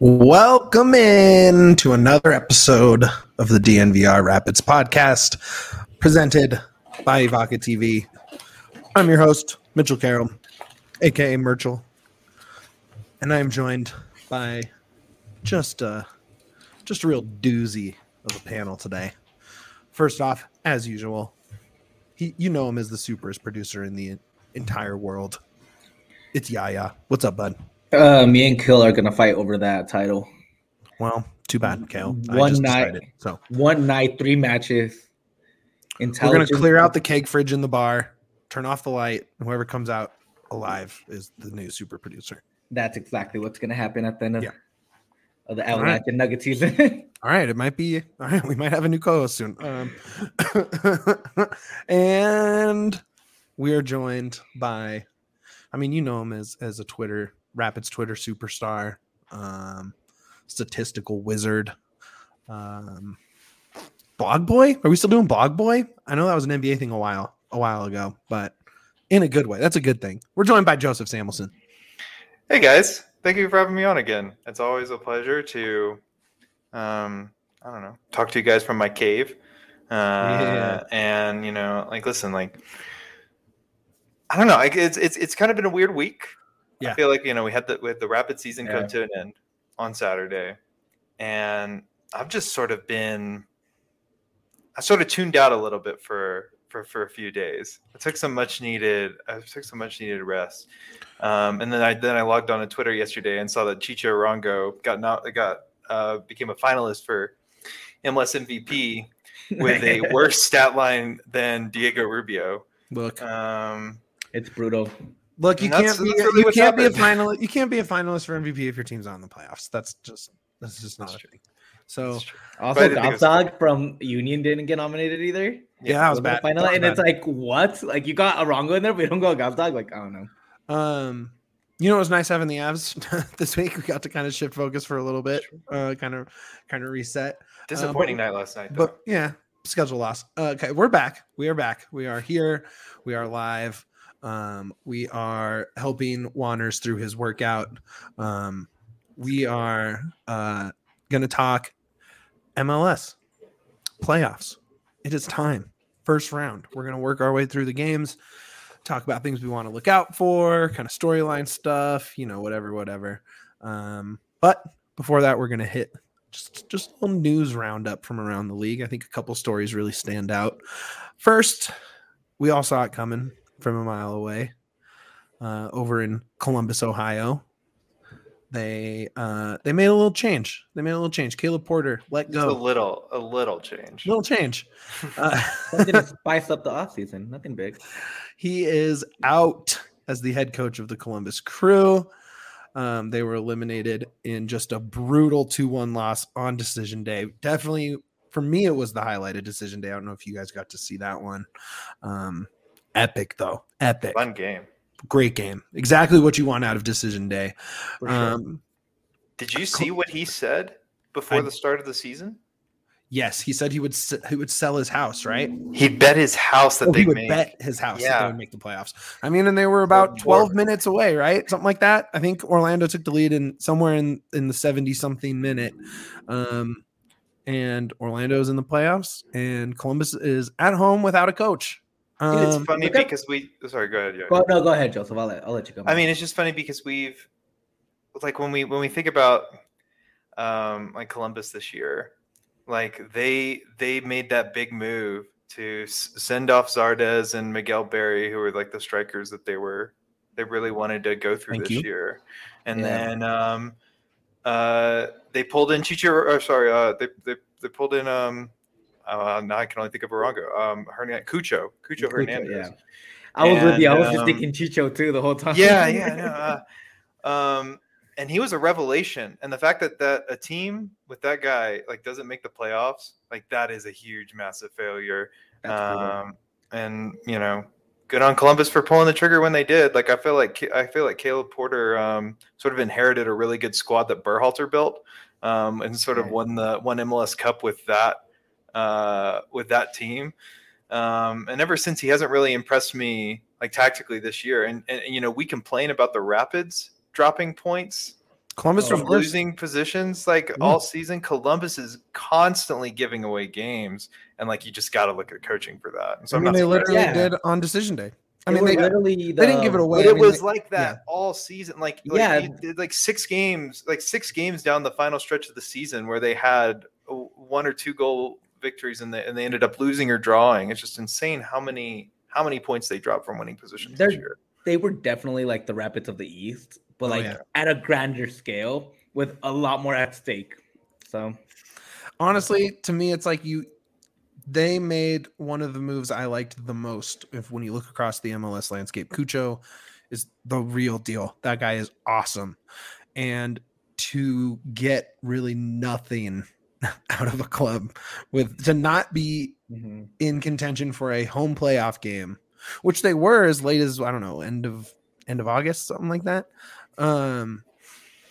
Welcome in to another episode of the DNVR Rapids podcast, presented by Evoca TV. I'm your host, Mitchell Carroll, aka Merchel, and I am joined by just a just a real doozy of a panel today. First off, as usual, he you know him as the superest producer in the entire world. It's Yaya. What's up, bud? Uh, me and Kill are gonna fight over that title. Well, too bad, Kale. I One just night. decided, so One night, three matches. we're gonna clear out the keg fridge in the bar, turn off the light, and whoever comes out alive is the new super producer. That's exactly what's gonna happen at the end of, Yeah. of the Avalanche and Nugget season. All right, it might be. All right, we might have a new co-host soon. Um, and we are joined by, I mean, you know him as as a Twitter Rapids Twitter superstar, um, statistical wizard, um, blog boy. Are we still doing blog boy? I know that was an NBA thing a while a while ago, but in a good way. That's a good thing. We're joined by Joseph Samelson. Hey guys, thank you for having me on again. It's always a pleasure to, um, I don't know, talk to you guys from my cave. Uh, Yeah. And you know, like, listen, like, I don't know, like, it's it's it's kind of been a weird week. Yeah. I feel like you know we had the had the rapid season Yeah. come to an end on Saturday, and I've just sort of been, I sort of tuned out a little bit for for for a few days. I took some much needed I took some much needed rest. Um, and then I then I logged on to Twitter yesterday and saw that Chicho Arango got not got uh, became a finalist for MLS MVP with a worse stat line than Diego Rubio. Look, Um, it's brutal. Look, you can't be really you can't be a happened. finalist. You can't be a finalist for MVP if your team's not in the playoffs. That's just that's just not That's a true. thing. So it's true. I Also, didn't think it was- Dog from Union didn't get nominated either. yeah, that was Wasn't bad. Final, That was and it's like what? Like you got Arango in there, but you don't go Dog. Like I don't know. um, you know, it was nice having the Avs this week. We got to kind of shift focus for a little bit, uh, kind of kind of reset. Disappointing night last night. Though. But yeah, schedule loss. Uh, okay, we're back. We are back. We are here. We are live. Um, we are helping Wanners through his workout. Um, we are uh, going to talk MLS playoffs. It is time. First round. We're going to work our way through the games, talk about things we want to look out for, kind of storyline stuff, you know, whatever, whatever. Um, but before that, we're going to hit just just a little news roundup from around the league. I think a couple stories really stand out. First, we all saw it coming from a mile away. Uh, over in Columbus, Ohio, they uh, they made a little change. They made a little change. Caleb Porter let Just a go. little, a little change. Little change. Uh, Something to spice up the offseason. Nothing big. he is out as the head coach of the Columbus Crew. Um, they were eliminated in just a brutal 2 1 loss on decision day. Definitely, for me, it was the highlighted decision day. I don't know if you guys got to see that one. Um, epic, though. Epic. Fun game. Great game. Exactly what you want out of decision day. Sure. Um, Did you see what he said before I- the start of the season? yes, he said he would he would sell his house, right? He bet his house that oh, they would made. bet his house that they would make the playoffs. I mean, and they were about 12 minutes away, right? Something like that. I think Orlando took the lead in somewhere in, in the 70 something minute. Um, and Orlando's in the playoffs, and Columbus is at home without a coach. Dude, it's Um, funny look at- because we. Sorry, go ahead. yeah. Go, no, go ahead, Joseph. I'll let I'll let you go. I mean, it's just funny because we've like when we when we think about um like Columbus this year, like they they made that big move to send off Zardes and Miguel Berry, who were like the strikers that they were they really wanted to go through Thank this you. year, and Yeah. then um uh they pulled in Chicho. Or sorry, uh they they, they pulled in um. Uh, now I can only think of Arango. Um, Hernandez, Cucho, Cucho Cucho, Hernandez. yeah. I was with you. I was And, just um, thinking Chicho too the whole time. yeah, yeah, no, uh, um, and he was a revelation. And the fact that that a team with that guy like doesn't make the playoffs, like that is a huge, massive failure. Um, and you know, good on Columbus for pulling the trigger when they did. Like I feel like I feel like Caleb Porter um, sort of inherited a really good squad that Berhalter built, um, and sort of won the one MLS Cup with that uh, with that team. Um, and ever since he hasn't really impressed me like tactically this year. And, and you know we complain about the Rapids dropping points Columbus from losing. losing positions like Yeah. all season. Columbus is constantly giving away games, and like you just got to look at coaching for that. And so I I'm mean, not they surprised. literally Yeah. did on decision day. I They mean, they, literally they didn't give it away. But I it mean, was they- like that yeah. all season. Like, like Yeah. you did like six games, like six games down the final stretch of the season where they had uh, one or two goal victories and they and they ended up losing or drawing. It's just insane how many how many points they dropped from winning positions They're- this year. They were definitely like the Rapids of the East, but Oh, like yeah. at a grander scale with a lot more at stake. So honestly, to me, it's like you. They made one of the moves I liked the most. If when you look across the MLS landscape, Cucho is the real deal. That guy is awesome, and to get really nothing out of a club with to not be in contention for a home playoff game, which they were as late as I don't know end of end of August, something like that. Um,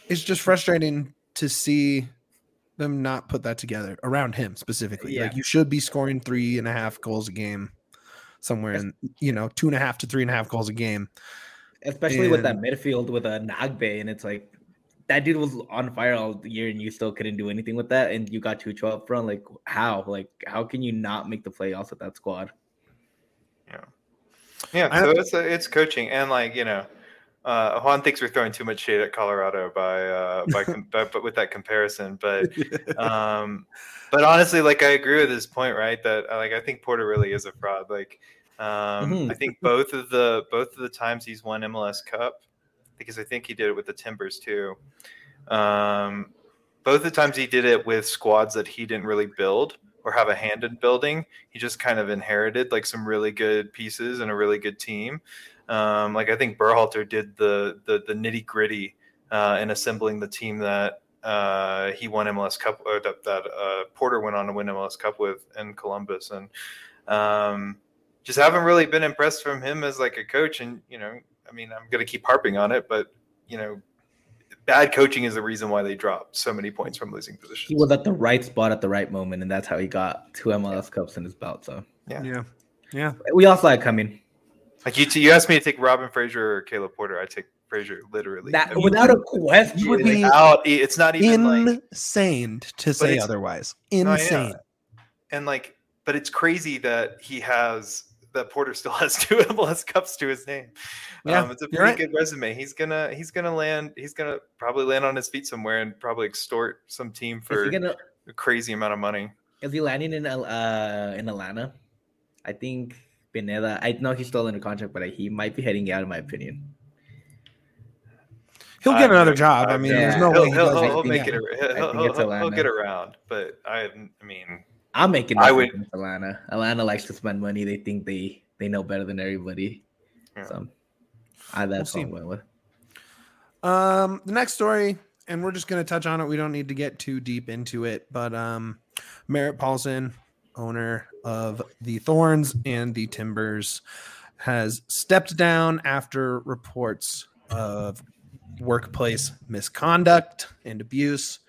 it's just frustrating to see them not put that together around him specifically. Like you should be scoring three and a half goals a game, somewhere in you know two and a half to three and a half goals a game. especially with that midfield with a Nagbe, and it's like that dude was on fire all year, and you still couldn't do anything with that, and you got Cucho up front. Like how? Like how can you not make the playoffs with that squad? Yeah, Yeah, so it's it's coaching and like you know, uh, Juan thinks we're throwing too much shade at Colorado by uh, by, com- by but with that comparison, but um, but honestly, like I agree with his point, right? That uh, like I think Porter really is a fraud. Like um, Mhm. I think both of the both of the times he's won MLS Cup, because I think he did it with the Timbers too. Um, both the times he did it with squads that he didn't really build or have a hand in building. He just kind of inherited like some really good pieces and a really good team. Um, like I think Berhalter did the the, the nitty gritty uh, in assembling the team that uh, he won MLS Cup or that, that uh, Porter went on to win MLS Cup with in Columbus, and um, just haven't really been impressed from him as like a coach. And you know, I mean, I'm gonna keep harping on it, but you know, bad coaching is the reason why they dropped so many points from losing positions. He was at the right spot at the right moment, and that's how he got two MLS Cups in his belt. So yeah, yeah. Yeah. We all saw it coming. like you, you asked me to take Robin Fraser or Caleb Porter. I take Fraser literally. That I mean, without a question. you would be out. It's not even like Insane to say it's- otherwise. No, yeah. Insane. and like, but it's crazy that he has that Porter still has two MLS Cups to his name. Yeah, um, it's a pretty right. good resume. He's gonna he's gonna land. He's gonna probably land on his feet somewhere and probably extort some team for gonna? a crazy amount of money. Is he landing in uh in Atlanta? I think Pineda. I know he's still under contract, but he might be heading out, in my opinion. He'll I get another agree. job. I I mean, agree. there's no he'll, way he he'll, he'll, he'll make Yeah. it. He'll, he'll, he'll, he'll get around, but I, I mean, I'm making. I that would- with Atlanta. Atlanta likes to spend money. They think they they know better than everybody. Yeah. So I that's We'll what I'm with. Um, the next story, and we're just going to touch on it. We don't need to get too deep into it, but um, Merritt Paulson, owner of the Thorns and the Timbers, has stepped down after reports of workplace misconduct and abuse.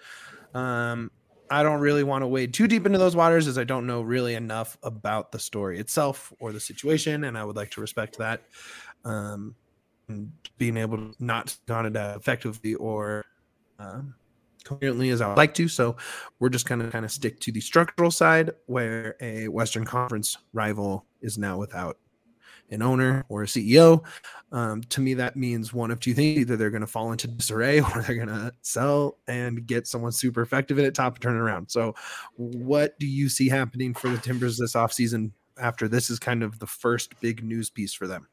Um, I don't really want to wade too deep into those waters as I don't know really enough about the story itself or the situation, and I would like to respect that. Um, being able to not on it uh, effectively or um, coherently as I would like to. So we're just going to kind of stick to the structural side where a Western Conference rival is now without an owner or a CEO. Um, to me, that means one of two things: either they're going to fall into disarray or they're going to sell and get someone super effective at it, top and turn it around. So, what do you see happening for the Timbers this offseason after this is kind of the first big news piece for them?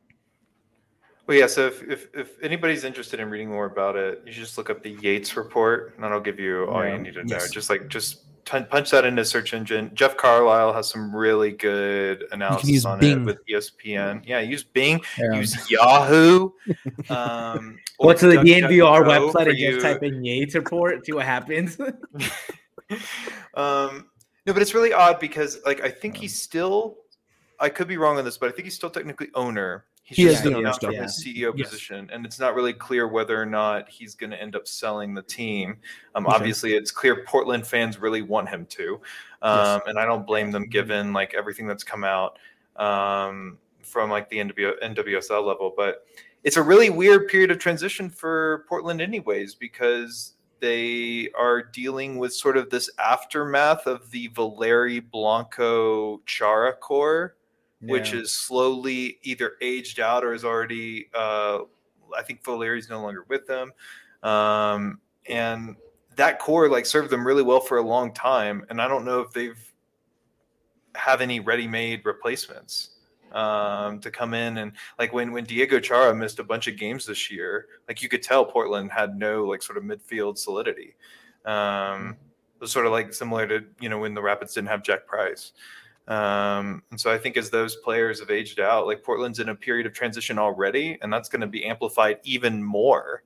well, yeah. So if, if if anybody's interested in reading more about it, you should just look up the Yates report, and that'll give you all Yeah. you need to know. Yes. Just like just punch that into search engine. Jeff Carlisle has some really good analysis use on Bing. it with ESPN. Yeah, use Bing. Yeah. Use Yahoo. Um, Go or to the DNVR website and just type in Yates report. See what happens. um, no, but it's really odd because like I think Yeah. he's still. I could be wrong on this, but I think he's still technically owner. He's He just is the stepping owner down still. from his CEO Yes. position, and it's not really clear whether or not he's going to end up selling the team. Um, Okay. Obviously, it's clear Portland fans really want him to, um, and I don't blame them given like everything that's come out um, from like the NW- NWSL level. But it's a really weird period of transition for Portland, anyways, because they are dealing with sort of this aftermath of the Valeri Blanco Chara core, which is slowly either aged out or is already. Uh, I think Valeri's no longer with them, um, and that core like served them really well for a long time. And I don't know if they've have any ready-made replacements um, to come in and like when when Diego Chara missed a bunch of games this year, like you could tell Portland had no like sort of midfield solidity. Um, it was sort of like similar to you know when the Rapids didn't have Jack Price. Um, and so I think as those players have aged out, like Portland's in a period of transition already, and that's going to be amplified even more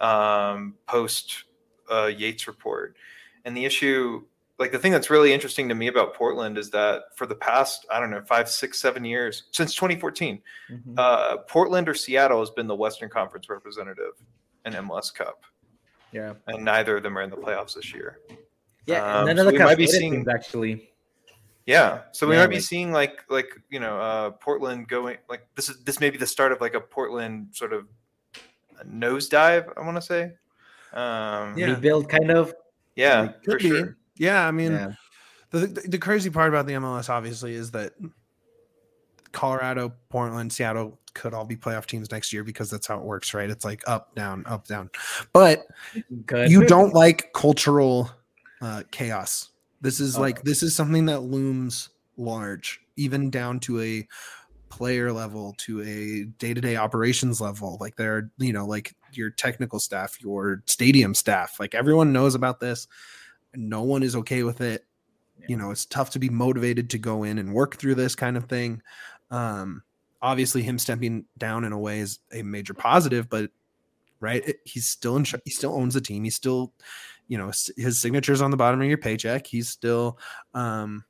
um, post uh, Yates report. And the issue, like the thing that's really interesting to me about Portland is that for the past, I don't know, five, six, seven years, since 2014, Mhm. uh, Portland or Seattle has been the Western Conference representative in MLS Cup, yeah, and neither of them are in the playoffs this year. yeah. Um, none of the we might be seeing- actually. Yeah, so we Yeah, might be like- seeing like like you know uh, Portland going like this is this may be the start of like a Portland sort of nosedive. I want to say. Um, Yeah. rebuild kind of. yeah, Like, for Could be. sure. Yeah, I mean, yeah. the, the the crazy part about the MLS obviously is that Colorado, Portland, Seattle could all be playoff teams next year because that's how it works, right? It's like up, down, up, down. But Good. you don't like cultural uh, chaos. This is Oh. like this is something that looms large, even down to a player level, to a day-to-day operations level. Like there, you know, like your technical staff, your stadium staff, like everyone knows about this. No one is okay with it. You know, it's tough to be motivated to go in and work through this kind of thing. Um, obviously, him stepping down in a way is a major positive, but right, it, he's still in. He still owns the team. He's still, you know, s- his signature's on the bottom of your paycheck. He's still, um,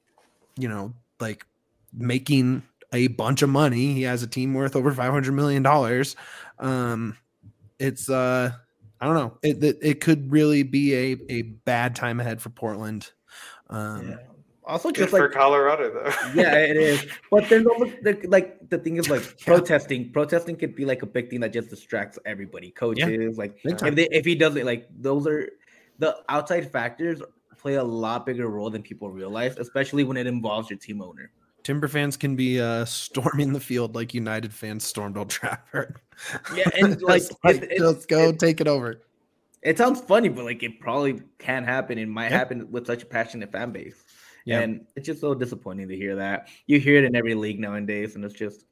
you know, like making a bunch of money. He has a team worth over five hundred million dollars. Um, it's uh, I don't know. It, it it could really be a a bad time ahead for Portland. Um, Yeah. Also, Good just for like Colorado though. yeah, it is. But there's almost the, like the thing is like protesting. Protesting could be like a big thing that just distracts everybody, coaches. Like if they, if he doesn't like those are the outside factors play a lot bigger role than people realize, especially when it involves your team owner. Timber fans can be uh, storming the field like United fans stormed Old Trafford. Yeah, and like Just like, it, it- just go it- take it over. it sounds funny, but like it probably can happen. It might Yeah. happen with such a passionate fan base. Yeah. And it's just so disappointing to hear that. You hear it in every league nowadays, and it's just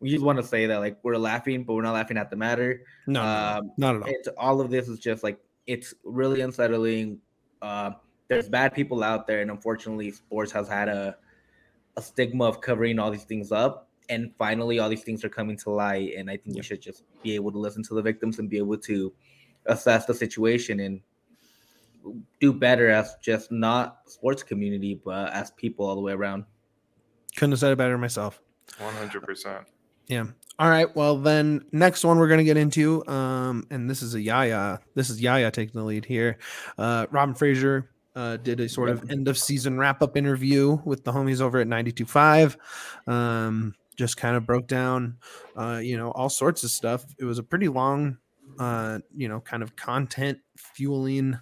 we just want to say that like we're laughing, but we're not laughing at the matter. No, no, Um, not at all. It's all of this is just like it's really unsettling. Uh, there's bad people out there, and unfortunately, sports has had a a stigma of covering all these things up. And finally, all these things are coming to light, and I think Yeah. we should just be able to listen to the victims and be able to assess the situation and do better as just not sports community, but as people all the way around. Couldn't have said it better myself. One hundred percent. Yeah. All right. Well, then next one we're gonna get into, um, and this is a Yaya. This is Yaya taking the lead here. Uh, Robin Fraser uh, did a sort of end of season wrap up interview with the homies over at 92.5. Um, just kind of broke down, uh, you know, all sorts of stuff. It was a pretty long, uh, you know, kind of content fueling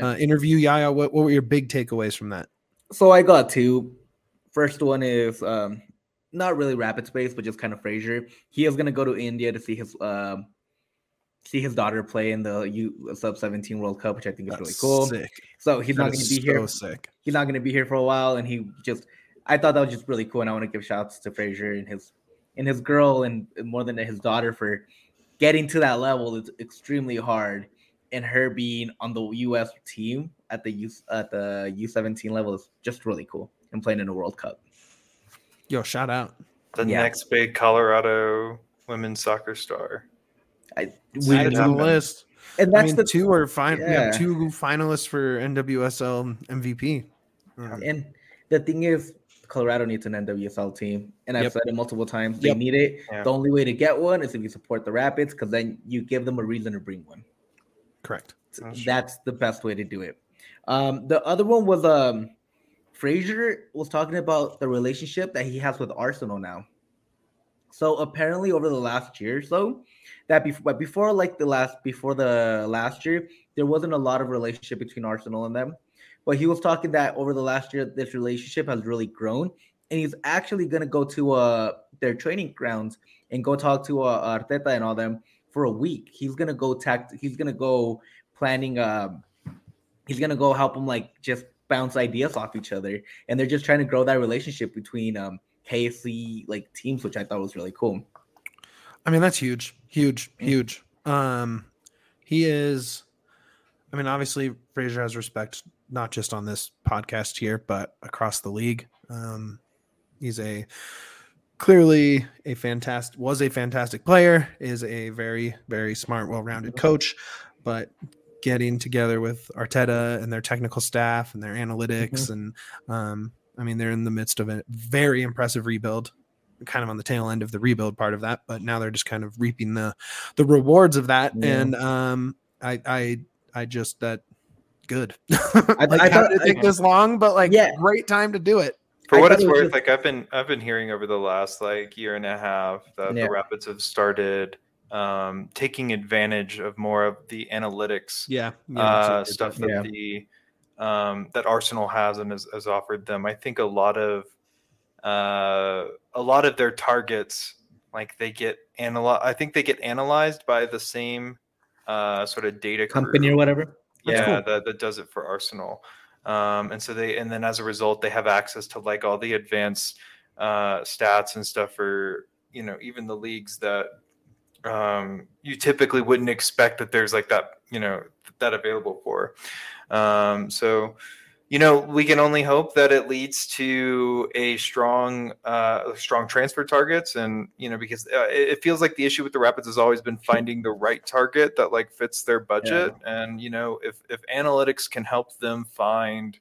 uh, interview. Yaya, what, what were your big takeaways from that? So I got two. First one is um not really rapid space, but just kind of Fraser. He is gonna go to India to see his um see his daughter play in the U sub 17 World Cup, which I think is really cool. Sick. So he's That not gonna is be here. so sick. He's not gonna be here for a while, and he just I thought that was just really cool, and I want to give shouts to Fraser and his and his girl and more than his daughter for getting to that level. It's extremely hard, and her being on the U.S. team at the U at the U17 level is just really cool, and playing in a World Cup. Yo, shout out. The Yeah. next big Colorado women's soccer star. I We Add it to the list. and I that's mean, the two are fine. We have two finalists for NWSL MVP. Um, and the thing is, Colorado needs an NWSL team, and I've Yep. said it multiple times. They Yep. need it. Yeah. The only way to get one is if you support the Rapids, because then you give them a reason to bring one. correct. That's. That's the best way to do it. Um, the other one was um, Fraser was talking about the relationship that he has with Arsenal now. So apparently, over the last year or so, that before, but before like the last before the last year, there wasn't a lot of relationship between Arsenal and them. But he was talking that over the last year, this relationship has really grown, and he's actually gonna go to uh their training grounds and go talk to uh, Arteta and all them for a week. He's gonna go tact. He's gonna go planning. Um, he's gonna go help him like just bounce ideas off each other, and they're just trying to grow that relationship between um KSE like teams, which I thought was really cool. I mean, that's huge, huge, huge. Um, he is. I mean, obviously, Fraser has respect not just on this podcast here, but across the league. Um, he's a clearly a fantastic was a fantastic player, is a very very smart, well-rounded coach, but getting together with Arteta and their technical staff and their analytics and um, I mean they're in the midst of a very impressive rebuild kind of on the tail end of the rebuild part of that but now they're just kind of reaping the the rewards of that Yeah. and um I I I just that good I like how thought- did it take this long but like Yeah. great time to do it For I what it's it worth, just- like I've been I've been hearing over the last like year and a half that Yeah. the Rapids have started um, taking advantage of more of the analytics yeah, yeah uh, that's a good stuff that the um, that Arsenal has and has, has offered them. I think a lot of uh, a lot of their targets, like they get analyzed. I think they get analyzed by the same uh, sort of data Company crew or whatever. That's yeah, cool. that, that does it for Arsenal. Um, and so they, and then as a result, they have access to like all the advanced uh, stats and stuff for you know even the leagues that um, you typically wouldn't expect that there's like that you know that available for. Um, so you know we can only hope that it leads to a strong uh, strong transfer targets and you know because uh, it, it feels like the issue with the rapids has always been finding the right target that like fits their budget and you know if if analytics can help them find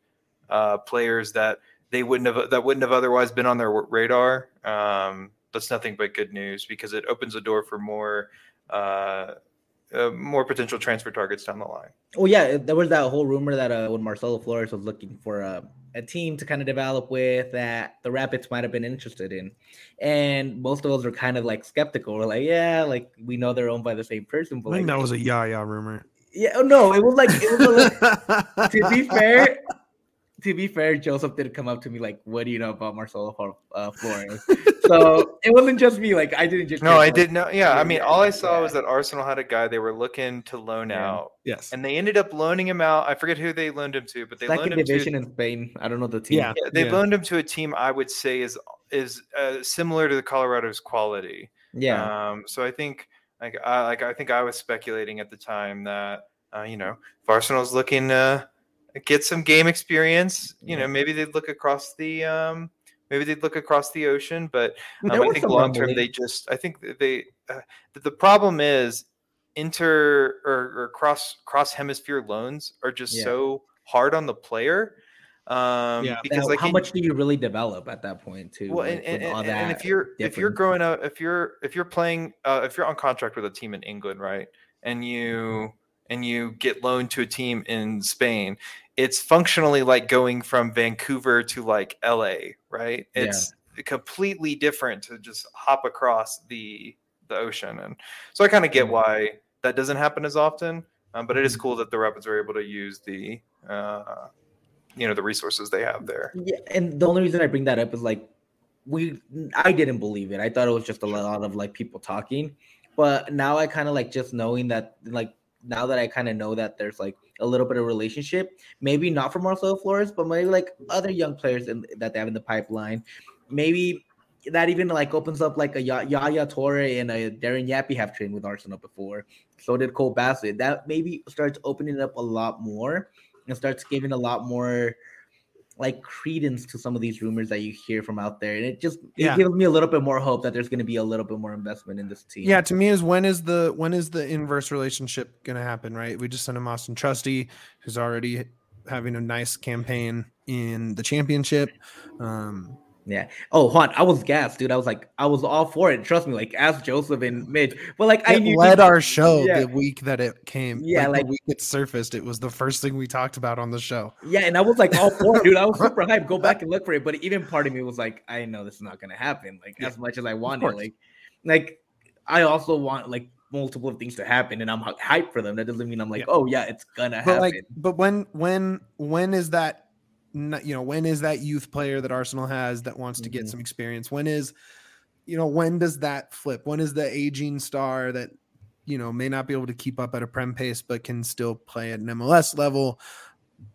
uh, players that they wouldn't have that wouldn't have otherwise been on their radar um, that's nothing but good news because it opens the door for more uh, uh, more potential transfer targets down the line Oh yeah, there was that whole rumor that uh, when Marcelo Flores was looking for uh, a team to kind of develop with, that the Rapids might have been interested in, and most of us were kind of like skeptical. We're like, yeah, like we know they're owned by the same person, but I think like, that was a Yaya rumor. yeah, oh, no, it was like, it was a to be fair, to be fair, Joseph did come up to me like, "What do you know about Marcelo uh, Flores?" So it wasn't just me. Like I didn't just no i like- did know yeah i mean all i saw Yeah. was that arsenal had a guy they were looking to loan Yeah. out yes. and they ended up loaning him out i forget who they loaned him to but they second loaned him to division in Spain. I don't know the team. Yeah. Yeah, they Yeah. loaned him to a team I would say is is uh, similar to the Colorado's quality. yeah, Um, so I think like I like I think I was speculating at the time that uh, you know if Arsenal's looking to get some game experience, you know maybe they'd look across the um, maybe they'd look across the ocean, but um, I think long term they just I think they uh, the- problem is inter or, or cross cross hemisphere loans are just Yeah. so hard on the player. Um, Yeah. because Now, like how much do you really develop at that point too? well, like, and, and, all and, and if you're if you're growing up, if you're if you're playing, uh, if you're on contract with a team in England, right, and you Mm-hmm. and you get loaned to a team in Spain, it's functionally like going from Vancouver to like LA, right? Yeah. It's completely different to just hop across the the ocean, and so I kind of get why that doesn't happen as often. Um, but it Mm-hmm. cool that the Rapids are able to use the uh, you know the resources they have there. Yeah, and the only reason I bring that up is like we I didn't believe it. I thought it was just a lot of like people talking. But now I kind of like just knowing that like now that I kind of know that there's like a little bit of relationship, maybe not for Marcelo Flores, but maybe like other young players in, that they have in the pipeline. Maybe that even like opens up like a Yaya Torre and a Darren Yapi have trained with Arsenal before. So did Cole Bassett. That maybe starts opening up a lot more and starts giving a lot more like credence to some of these rumors that you hear from out there, and it just Yeah. it gives me a little bit more hope that there's going to be a little bit more investment in this team. Yeah, to me is when is the when is the inverse relationship going to happen? Right, we just sent him Auston Trusty, who's already having a nice campaign in the championship. Um, yeah. Oh, Juan, I was gassed, dude. I was like, I was all for it. Trust me. Like, ask Joseph and Mitch. But like, I knew led our show Yeah. the week that it came. Yeah, like, like- the week it surfaced, it was the first thing we talked about on the show. Yeah, and I was like all for it, dude. I was super hyped. Go back and look for it. But even part of me was like, I know this is not gonna happen. Like Yeah, as much as I wanted, like like I also want like multiple things to happen, and I'm hyped for them. That doesn't mean I'm like, yeah. oh yeah, it's gonna but happen. Like, but when when when is that? You know, when is that youth player that Arsenal has that wants to get mm-hmm. some experience? When is, you know, when does that flip? When is the aging star that you know may not be able to keep up at a prem pace but can still play at an MLS level?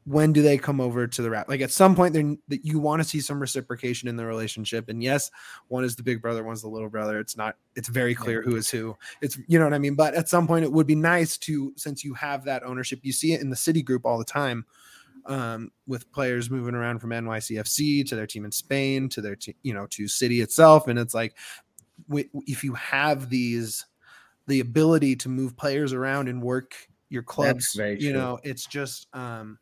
when do they come over to the rap? Like at some point, that you want to see some reciprocation in the relationship. And yes, one is the big brother, one's the little brother. It's not. It's very clear who is who. It's you know what I mean. But at some point, it would be nice to since you have that ownership. You see it in the city group all the time. Um, with players moving around from NYCFC to their team in Spain to their team, you know, to City itself, and it's like if you have these the ability to move players around and work your clubs, you know, it's just um,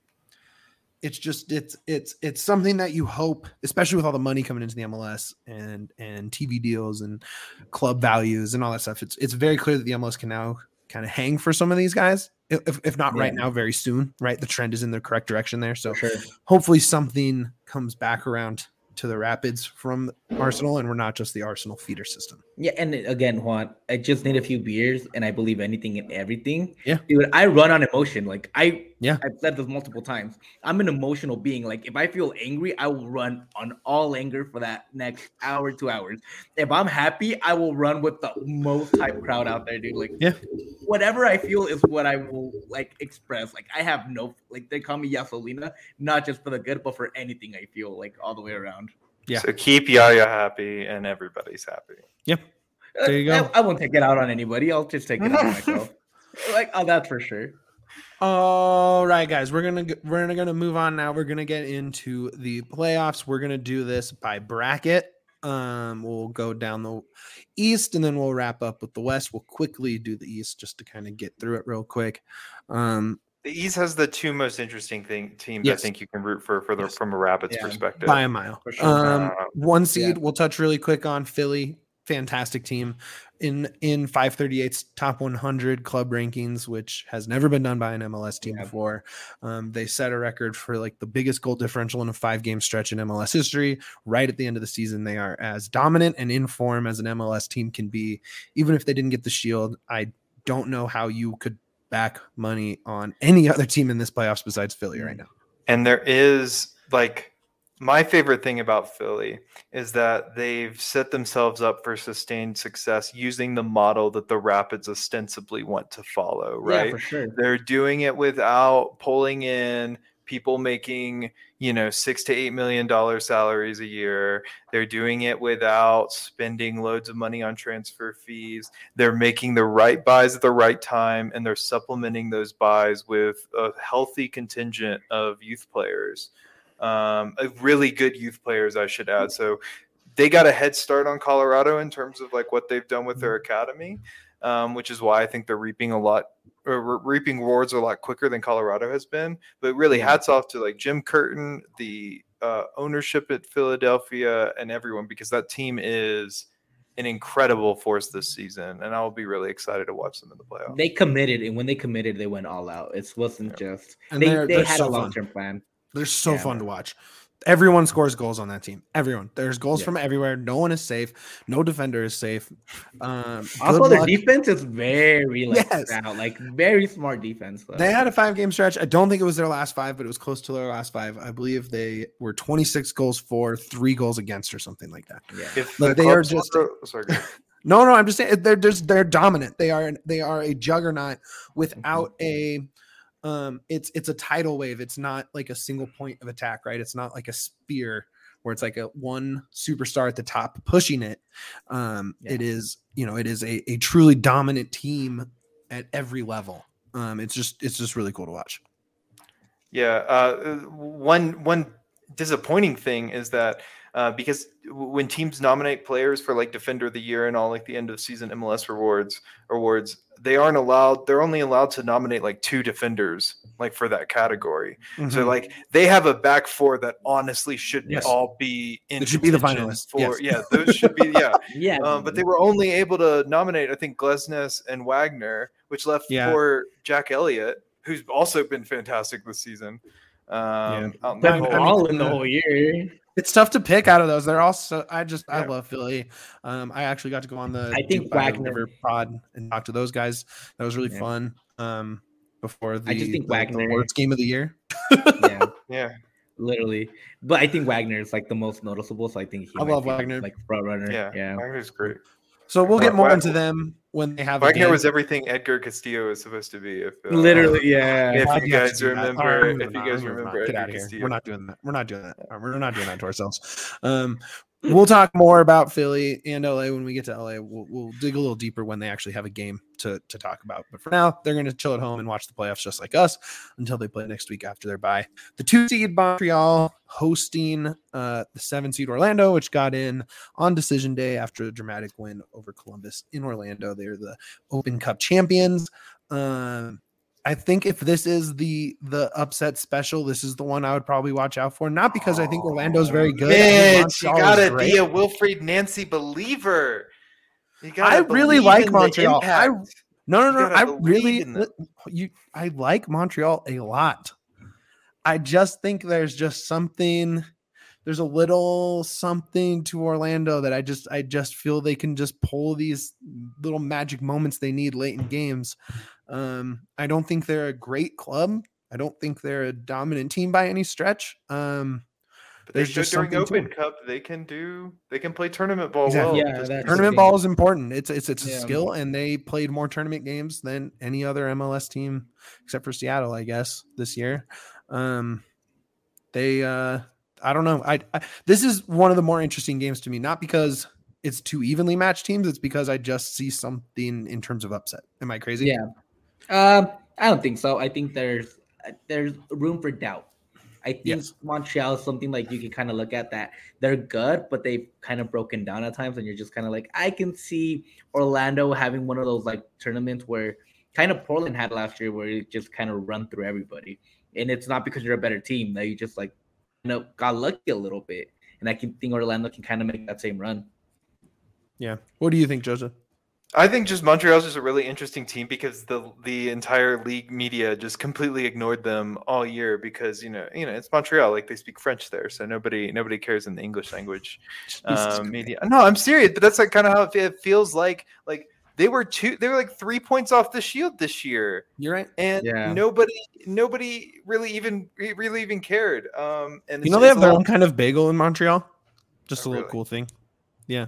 it's just it's it's it's something that you hope, especially with all the money coming into the MLS and and TV deals and club values and all that stuff. It's it's very clear that the MLS can now kind of hang for some of these guys, if, if not yeah. right now, very soon. Right, the trend is in the correct direction there. So sure. hopefully something comes back around to the Rapids from Arsenal, and we're not just the Arsenal feeder system. Yeah, and again, Juan, I just need a few beers, and I believe anything and everything. Yeah, dude, I run on emotion. Like I, yeah, I've said this multiple times. I'm an emotional being. Like if I feel angry, I will run on all anger for that next hour, two hours. If I'm happy, I will run with the most hype crowd out there, dude. Like yeah, whatever I feel is what I will like express. Like I have no like they call me Yasolina, not just for the good, but for anything I feel like all the way around. Yeah. So keep Yaya happy and everybody's happy. Yep. There you go. I, I, won't take it out on anybody. I'll just take it out on myself. Like, oh, that's for sure. All right, guys, we're gonna we're gonna move on now. We're gonna get into the playoffs. We're gonna do this by bracket. Um, we'll go down the east and then we'll wrap up with the west. We'll quickly do the east just to kind of get through it real quick. Um, the East has the two most interesting thing teams yes. I think you can root for for the yes. from a Rapids yeah. perspective by a mile. Sure. Um, uh, one seed. Yeah. We'll touch really quick on Philly. Fantastic team in in 538's top 100 club rankings, which has never been done by an MLS team yeah. before. Um, they set a record for like the biggest goal differential in a five game stretch in MLS history. Right at the end of the season, they are as dominant and in form as an MLS team can be. Even if they didn't get the Shield, I don't know how you could back money on any other team in this playoffs besides Philly right now. And there is like my favorite thing about Philly is that they've set themselves up for sustained success using the model that the Rapids ostensibly want to follow, right? Yeah, for sure. They're doing it without pulling in people making you know six to eight million dollar salaries a year. They're doing it without spending loads of money on transfer fees. They're making the right buys at the right time and they're supplementing those buys with a healthy contingent of youth players. Um, really good youth players i should add. So they got a head start on colorado in terms of like what they've done with their academy um, which is why I think they're reaping a lot reaping rewards a lot quicker than Colorado has been. But really, hats off to like Jim Curtin, the uh, ownership at Philadelphia, and everyone because that team is an incredible force this season, and I'll be really excited to watch them in the playoffs. They committed, and when they committed, they went all out. It wasn't yeah. just and they, they had so a long term plan. They're so yeah, fun to watch. Everyone scores goals on that team. Everyone. There's goals yeah. from everywhere. No one is safe. No defender is safe. Um, also, their defense is very like yes. out, like very smart defense. Though. They had a five game stretch. I don't think it was their last five, but it was close to their last five. I believe they were 26 goals for, three goals against, or something like that. Yeah, if like, the they are just. Were, sorry, no, no, I'm just saying they're just they're dominant. They are they are a juggernaut without mm-hmm. a um it's it's a tidal wave. It's not like a single point of attack right? It's not like a spear where it's like a one superstar at the top pushing it. Um yeah. it is you know it is a, a truly dominant team at every level. Um it's just it's just really cool to watch. Yeah uh one one disappointing thing is that uh, because when teams nominate players for like defender of the year and all like the end of season MLS rewards awards, they aren't allowed. They're only allowed to nominate like two defenders, like for that category. Mm-hmm. So like they have a back four that honestly should yes. all be in. It should be the finalists. For yes. yeah, those should be yeah yeah. Um, but they were only able to nominate I think Glesnes and Wagner, which left yeah. for Jack Elliott, who's also been fantastic this season. Um, yeah. all in the whole year. It's tough to pick out of those. They're all so. I just I love Philly. Um, I actually got to go on the I think Duke Wagner- River pod and talk to those guys. That was really Yeah. fun. Um, before the, I just think the, the worst game of the year. yeah, Yeah. literally. But I think Wagner is like the most noticeable, so I think he I love be, Wagner. like front runner. Yeah. Yeah, Wagner's great. So we'll get Wa- more Wa- into them when they have. a Wagner game. was everything Edgar Castillo is supposed to be. If, uh, literally. Yeah, If Why'd you guys remember- if we're you guys remember get Edgar out of here. Castillo. We're not doing that. We're not doing that. We're not doing that to ourselves. Um, we'll talk more about Philly and LA when we get to LA. We'll, we'll dig a little deeper when they actually have a game to to talk about. But for now, they're going to chill at home and watch the playoffs just like us until they play next week after their bye. The two seed Montreal hosting uh, the seven seed Orlando, which got in on decision day after a dramatic win over Columbus in Orlando. They're the Open Cup champions. Um, I think if this is the the upset special, this is the one I would probably watch out for. Not because I think Orlando's very good. Mitch, you gotta great. be a Wilfried Nancy believer. You gotta I really like Montreal. I- No, no, no. I really you I like Montreal a lot. I just think there's just something there's a little something to Orlando that I just I just feel they can just pull these little magic moments they need late in games. Um I don't think they're a great club. I don't think they're a dominant team by any stretch. Um But they There's showed just during something to Open it. Cup they can do they can play tournament ball Exactly. well. Yeah, that's- tournament ball is important. It's it's it's a Yeah. skill, and they played more tournament games than any other MLS team except for Seattle, I guess, this year. Um, they, uh, I don't know. I, I this is one of the more interesting games to me, not because it's two evenly matched teams. It's because I just see something in terms of upset. Am I crazy? Yeah. Um, I don't think so. I think there's there's room for doubt. I think Yes. Montreal is something like you can kind of look at that they're good, but they've kind of broken down at times, and you're just kind of like, I can see Orlando having one of those like tournaments where kind of Portland had last year, where you just kind of run through everybody, and it's not because you're a better team that you just like, you know, got lucky a little bit, and I can think Orlando can kind of make that same run. Yeah. What do you think, Joseph? I think just Montreal's just a really interesting team because the the entire league media just completely ignored them all year because you know you know it's Montreal like they speak French there so nobody nobody cares in the English language um, media. No, I'm serious, but that's like kind of how it feels like like they were two they were like three points off the shield this year You're right. and Yeah. nobody nobody really even really even cared. Um, and You know they have their own kind of bagel in Montreal. Just Oh, a little really? cool thing. Yeah.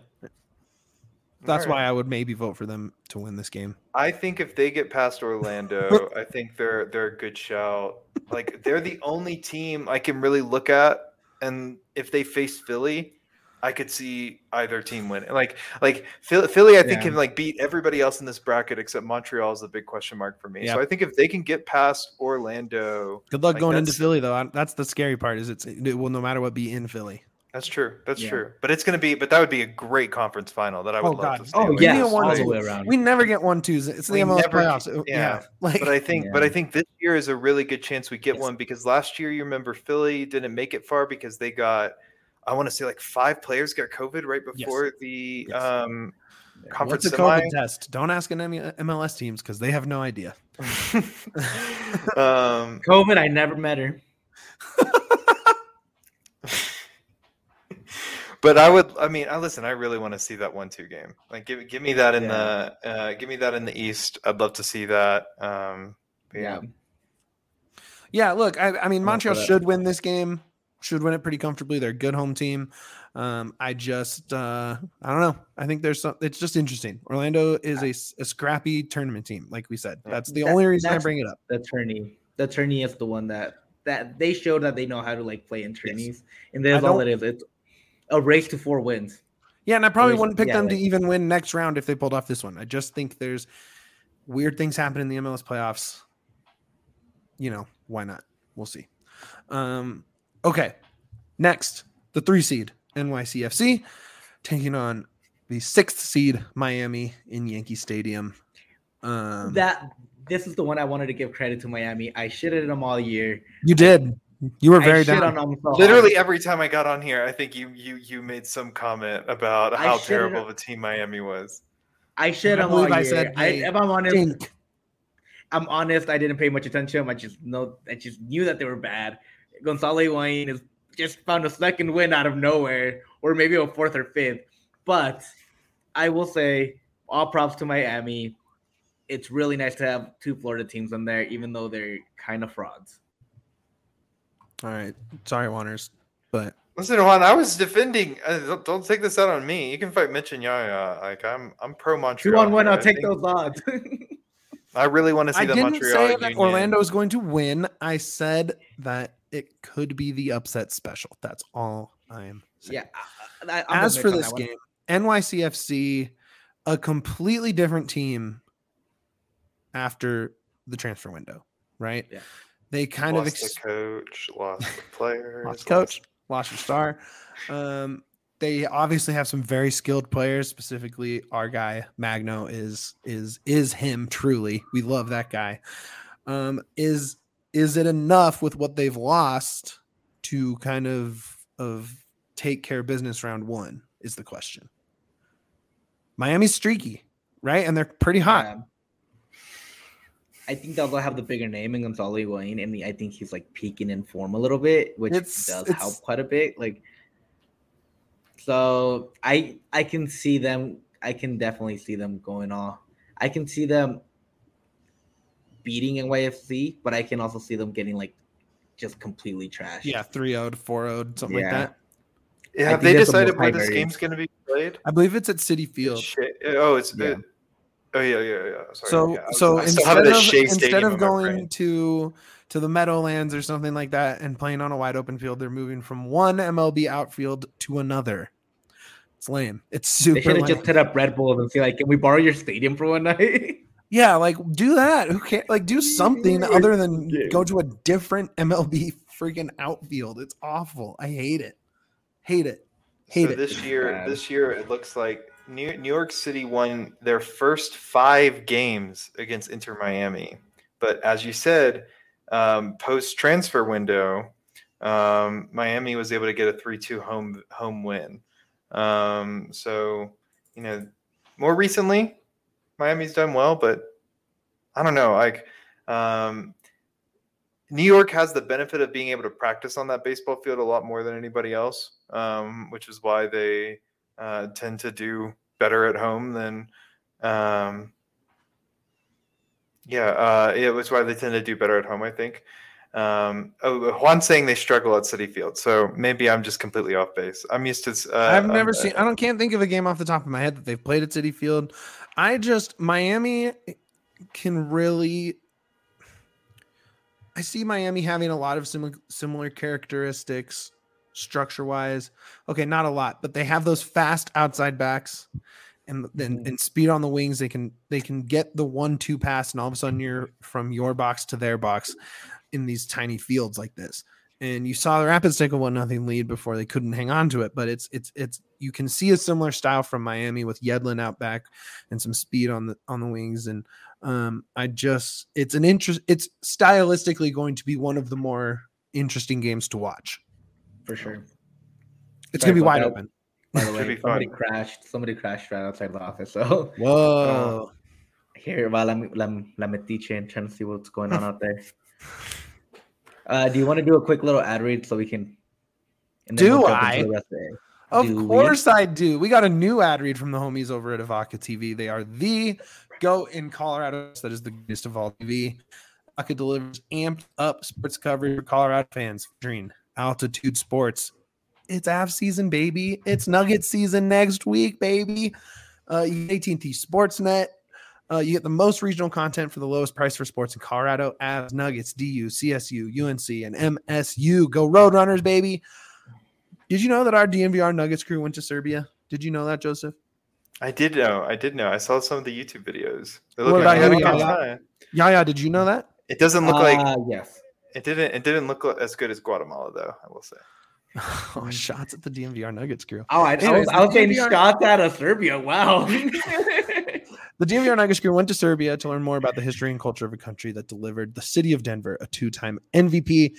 That's All right. why I would maybe vote for them to win this game. I think if they get past Orlando, I think they're they're a good shout. Like they're the only team I can really look at, and if they face Philly, I could see either team win. Like like Philly, Philly I think Yeah. can like beat everybody else in this bracket except Montreal is the big question mark for me. Yeah. So I think if they can get past Orlando, Good luck Like, going into Philly though. That's the scary part. Is it's it will no matter what be in Philly. that's true. That's Yeah. true. But it's gonna be but that would be a great conference final that I would Oh, love God. to see. Oh, oh Like, yeah. yeah, need one all two. the way around. We never get one twos. It's the We MLS never playoffs. get- It- yeah. Like But I think, but I think this year is a really good chance we get Yes. one because last year you remember Philly didn't make it far because they got, I want to say like five players got COVID right Yes. before the Yes. um, conference what's a semi. COVID test? Don't ask an MLS teams because they have no idea. um, COVID, I never met her. but I would, I mean, I listen. I really want to see that one-two game. Like, give give me that in Yeah. the, uh, give me that in the East. I'd love to see that. Um, but Yeah. Yeah, look, I, I mean, Montreal should win this game. Should win it pretty comfortably. They're a good home team. Um, I just, uh, I don't know. I think there's some. It's just interesting. Orlando is a scrappy tournament team, like we said. That's the That- only reason I bring it up. the tourney. The tourney is the one that that they showed that they know how to like play in tourneys, and that's all it is. It's a race to four wins. Yeah, and I probably Whereas- wouldn't pick yeah, them to even win next round if they pulled off this one. I just think there's weird things happen in the MLS playoffs. You know, why not? We'll see. Um, okay. Next, the three seed NYCFC taking on the sixth seed Miami in Yankee Stadium. Um, that this is the one I wanted to give credit to Miami. I shitted them all year. you did. You were very I down. on them so hard. Literally every time I got on here, I think you you you made some comment about I how terrible of a team Miami was. I shit I them all believe I said I, if I'm honest, Stink. I'm honest. I didn't pay much attention. I just know. I just knew that they were bad. Gonzalo Higuain is just found a second win out of nowhere, or maybe a fourth or fifth. But I will say, all props to Miami. It's really nice to have two Florida teams in there, even though they're kind of frauds. All right, sorry, Wanners, but Listen, Juan, I was defending. Uh, don't, don't take this out on me. You can fight Mitch and Yaya. Like I'm, I'm pro Montreal. Two on one. I'll I take think- those odds. I really want to see I the didn't Montreal say that Union. Orlando is going to win. I said that it could be the upset special. That's all I am saying. yeah. I, I, I'm As for this game, NYCFC, a completely different team after the transfer window, right? Yeah. They kind lost of ex- the coach, lost the players, lost coach, lost your star. Um, they obviously have some very skilled players. Specifically, our guy Magno is is is him truly. We love that guy. Um, is is it enough with what they've lost to kind of of take care of business round one? Is the question. Miami's streaky, right? And they're pretty hot. Yeah. I think they'll have the bigger name in Gonzalo Higuain, and I think he's like peaking in form a little bit, which It's- does it's- help quite a bit. Like, so I I can see them. I can definitely see them going off. I can see them beating NYFC, but I can also see them getting like just completely trashed. Yeah, 3 0 4 0, something like that. Yeah, have they that's the decided most where this game's going to be played? I believe it's at Citi Field. Shit. Oh, it's Yeah. it- oh yeah, yeah, yeah. Sorry, So yeah. Was- so I instead of instead of going brain. to to the Meadowlands or something like that and playing on a wide open field, they're moving from one MLB outfield to another. It's lame. It's super. They super should have just hit up Red Bull and say like, "Can we borrow your stadium for one night?" yeah, like do that. Who can't like do something other than go to a different MLB freaking outfield. It's awful. I hate it. Hate it. Hate so it. this year, bad. this year it looks like New, New York City won their first five games against Inter Miami. But as you said, um, post transfer window, um, Miami was able to get a three-two home home win. Um, so you know, more recently, Miami's done well, but I don't know. Like um, New York has the benefit of being able to practice on that baseball field a lot more than anybody else, um, which is why they uh, tend to do better at home than. Um, yeah, uh, it was why they tend to do better at home. I think. Um, oh, Juan's saying they struggle at Citi Field, so maybe I'm just completely off base. I'm used to. Uh, I've never um, seen. I don't can't think of a game off the top of my head that they've played at Citi Field. I just Miami can really. I see Miami having a lot of similar similar characteristics, structure wise. Okay, not a lot, but they have those fast outside backs, and then Mhm. and speed on the wings. They can they can get the one two pass, and all of a sudden you're from your box to their box in these tiny fields like this and you saw the Rapids take a one nothing lead before they couldn't hang on to it. But it's it's it's you can see a similar style from Miami with Yedlin out back and some speed on the on the wings. And um, I just it's an interest. It's stylistically going to be one of the more interesting games to watch. For sure. It's Sorry gonna be wide that. open. By the way, be somebody fun. crashed. Somebody crashed right outside the office. So Whoa! here, while I'm la, la metiche and trying to see what's going on out there. Uh, do you want to do a quick little ad read so we can? and then Do jump into I? Of Do we? course I do. We got a new ad read from the homies over at Evoca TV. They are the go in Colorado. That is the greatest of all TV. Evoca delivers amped up sports coverage for Colorado fans featuring altitude sports. It's half season, baby. It's Nugget season next week, baby. Uh, AT&T Sportsnet. Uh, you get the most regional content for the lowest price for sports in Colorado. Avs, Nuggets, DU, CSU, UNC, and MSU. Go Roadrunners, baby. Did you know that our DNVR Nuggets crew went to Serbia? Did you know that, Joseph? I did know. I did know. I saw some of the YouTube videos. They What look about like you, a good Yaya? time. Yaya, did you know that? It doesn't look like Uh, yes. it didn't. It didn't look as good as Guatemala, though. I will say. oh, shots at the DNVR Nuggets crew. Oh, I, I was, I was the saying shots out of Serbia. Wow. The DNVR Niagara crew went to Serbia to learn more about the history and culture of a country that delivered the city of Denver a two time MVP.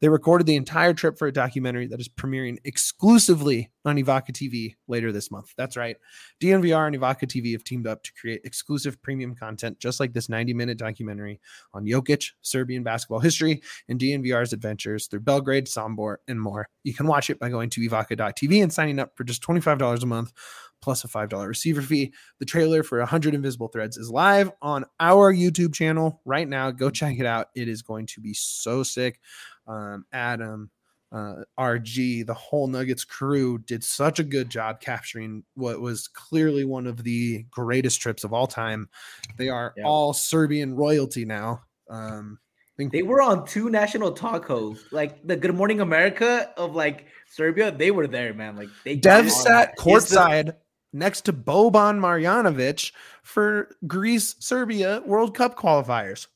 They recorded the entire trip for a documentary that is premiering exclusively on Evoca TV later this month. That's right. DNVR and Evoca TV have teamed up to create exclusive premium content, just like this 90 minute documentary on Jokic, Serbian basketball history, and DNVR's adventures through Belgrade, Sombor, and more. You can watch it by going to Evoca.tv and signing up for just $25 a month plus a $5 receiver fee. The trailer for 100 Invisible Threads is live on our YouTube channel right now. Go check it out. It is going to be so sick. Um, Adam, uh, RG, the whole Nuggets crew did such a good job capturing what was clearly one of the greatest trips of all time. They are Yeah. all Serbian royalty now. Um, think They were on two national talk hosts, like the Good Morning America of like Serbia. They were there, man. Like they Dev sat courtside next to Boban Marjanovic for Greece Serbia World Cup qualifiers.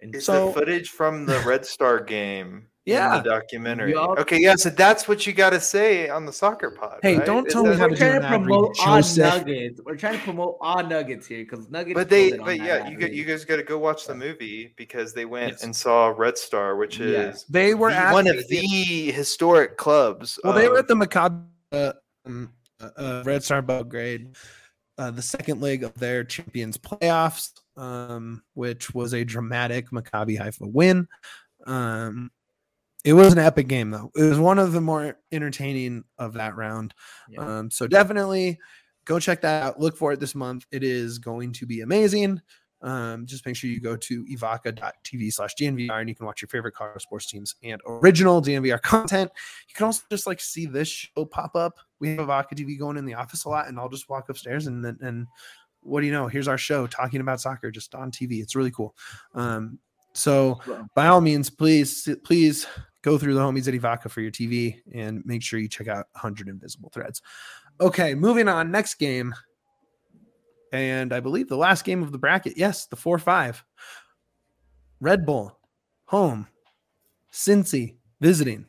And Is So- the footage from the Red Star game Yeah. in the documentary? Yup. Okay, yeah, so that's what you got to say on the soccer pod. Hey, right? don't Is tell me how to do trying an to ad read, promote on Joseph. Nuggets. We're trying to promote on Nuggets here because Nuggets. But they, killed it on but yeah, you got, you guys got to go watch the movie because they went Yes. and saw Red Star, which Yeah. is They were the- at one of the- the historic clubs. Well, they were at the Maccabi uh, um, uh, uh, Red Star Belgrade, uh, the second leg of their Champions playoffs, um, which was a dramatic Maccabi Haifa win. Um, it was an epic game, though. It was one of the more entertaining of that round. Yeah. Um, so definitely go check that out. Look for it this month. It is going to be amazing. Um, just make sure you go to evoca.tv slash DNVR and you can watch your favorite car sports teams and original DNVR content. You can also just like see this show pop up. We have Evoca TV going in the office a lot, and I'll just walk upstairs and then and what do you know? Here's our show talking about soccer just on TV. It's really cool. Um, so by all means, please, please go through the homies at Evoca for your TV and make sure you check out 100 Invisible Threads. Okay, moving on. Next game. And I believe the last game of the bracket. Yes, the 4 5. Red Bull, home. Cincy, visiting.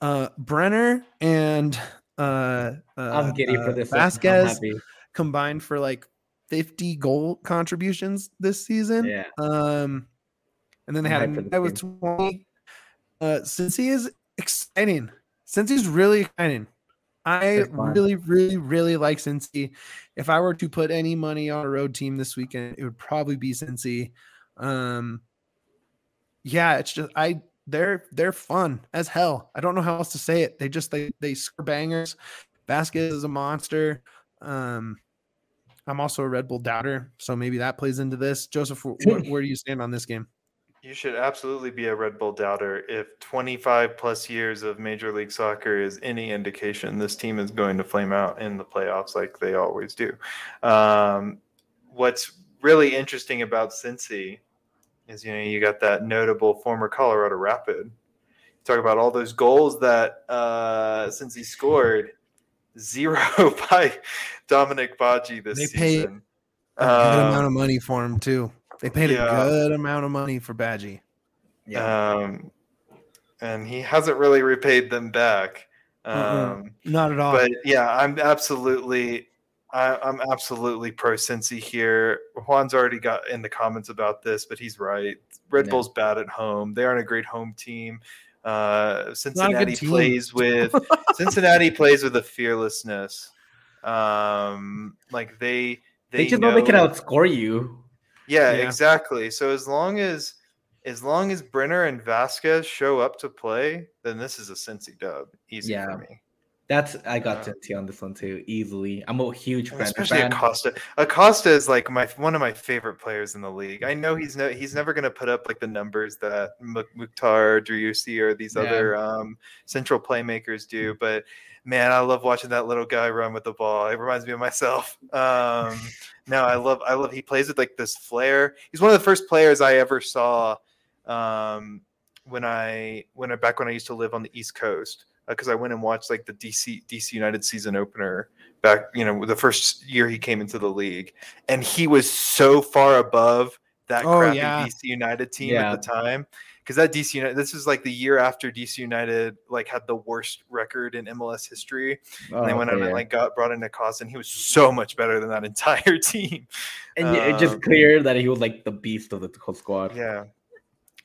Uh, Brenner and uh, uh, I'm giddy for uh, this. Vazquez combined for like 50 goal contributions this season. Yeah. Um, and then they I'm had hyped for this I was 20. Uh, since he is exciting, since he's really exciting. I really, really, really like Cincy. If I were to put any money on a road team this weekend, it would probably be Cincy. Um, yeah, it's just I they're they're fun as hell. I don't know how else to say it. They just they they score bangers. Vazquez is a monster. Um, I'm also a Red Bull doubter, so maybe that plays into this. Joseph, wh- wh- where do you stand on this game? You should absolutely be a Red Bull doubter. If 25 plus years of Major League Soccer is any indication, this team is going to flame out in the playoffs like they always do. Um, what's really interesting about Cincy is, you know, you got that notable former Colorado Rapid. Talk about all those goals that uh, Cincy scored. Zero by Dominique Badji this They season. A good amount Um, of money for him too. They paid yeah. a good amount of money for Badji. Yeah. Um, and he hasn't really repaid them back. Mm-mm. Um, Not at all. but yeah, I'm absolutely, I, I'm absolutely pro Cincy here. Juan's already got in the comments about this, but he's right. Red Yeah. Bull's bad at home. They aren't a great home team. Uh, Cincinnati team. plays with Cincinnati plays with a fearlessness. Um, like they they, they just know they can outscore you. Yeah, Yeah. exactly. So as long as as long as Brenner and Vazquez show up to play, then this is a Cincy dub. Easy Yeah. for me. That's I got Yeah. Cincy on this one too, easily. I'm a huge Brandon Especially fan. Acosta. Acosta is like my one of my favorite players in the league. I know he's no he's never going to put up like the numbers that Muk- Mukhtar, Driussi, or these Yeah. other um, central playmakers do, but man, I love watching that little guy run with the ball. It reminds me of myself. Um, no, I love I love he plays with like this flair. He's one of the first players I ever saw um, when I when I back when I used to live on the East Coast because I went and watched like the DC DC United season opener back you know the first year he came into the league and he was so far above that Oh, crappy yeah. DC United team Yeah. at the time because that DC United this is like the year after DC United like had the worst record in MLS history. Oh, and they went okay, out and like got brought in Acosta, and he was so much better than that entire team. and yeah, it's just um, clear that he was like the beast of the whole squad. Yeah.